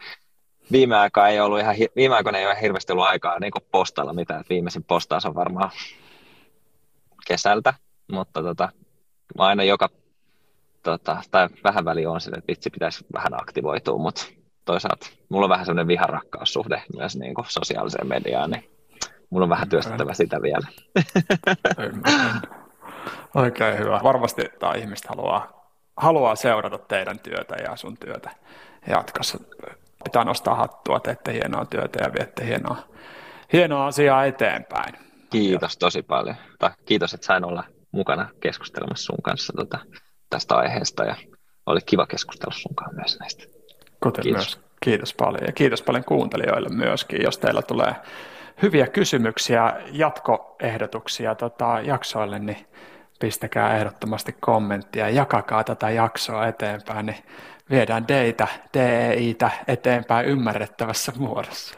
viime aikoina ei ollut ihan, viime aikoina ei ole hirveästi ollut aikaa niin postailla mitään. Viimeisin postaus on varmaan kesältä, mutta tota, mä aina joka, tota, tai vähän väli on sille, että vitsi pitäisi vähän aktivoitua, mutta toisaalta mulla on vähän semmoinen viharakkaussuhde myös niin kuin sosiaaliseen mediaan, niin mulla on vähän työstettävä sitä vielä. Oikein hyvä. Varmasti tämä ihmiset haluaa, haluaa seurata teidän työtä ja sun työtä jatkossa. Pitää nostaa hattua, teette hienoa työtä ja viette hienoa, hienoa asiaa eteenpäin. Kiitos tosi paljon. Kiitos, että sain olla mukana keskustelemassa sun kanssa tota, tästä aiheesta ja oli kiva keskustella sun kanssa myös näistä. Kuten kiitos. myös. Kiitos paljon ja kiitos paljon kuuntelijoille myöskin, jos teillä tulee hyviä kysymyksiä, jatkoehdotuksia tota, jaksoille, niin pistäkää ehdottomasti kommenttia, jakakaa tätä jaksoa eteenpäin, niin viedään deitä, DEItä eteenpäin ymmärrettävässä muodossa.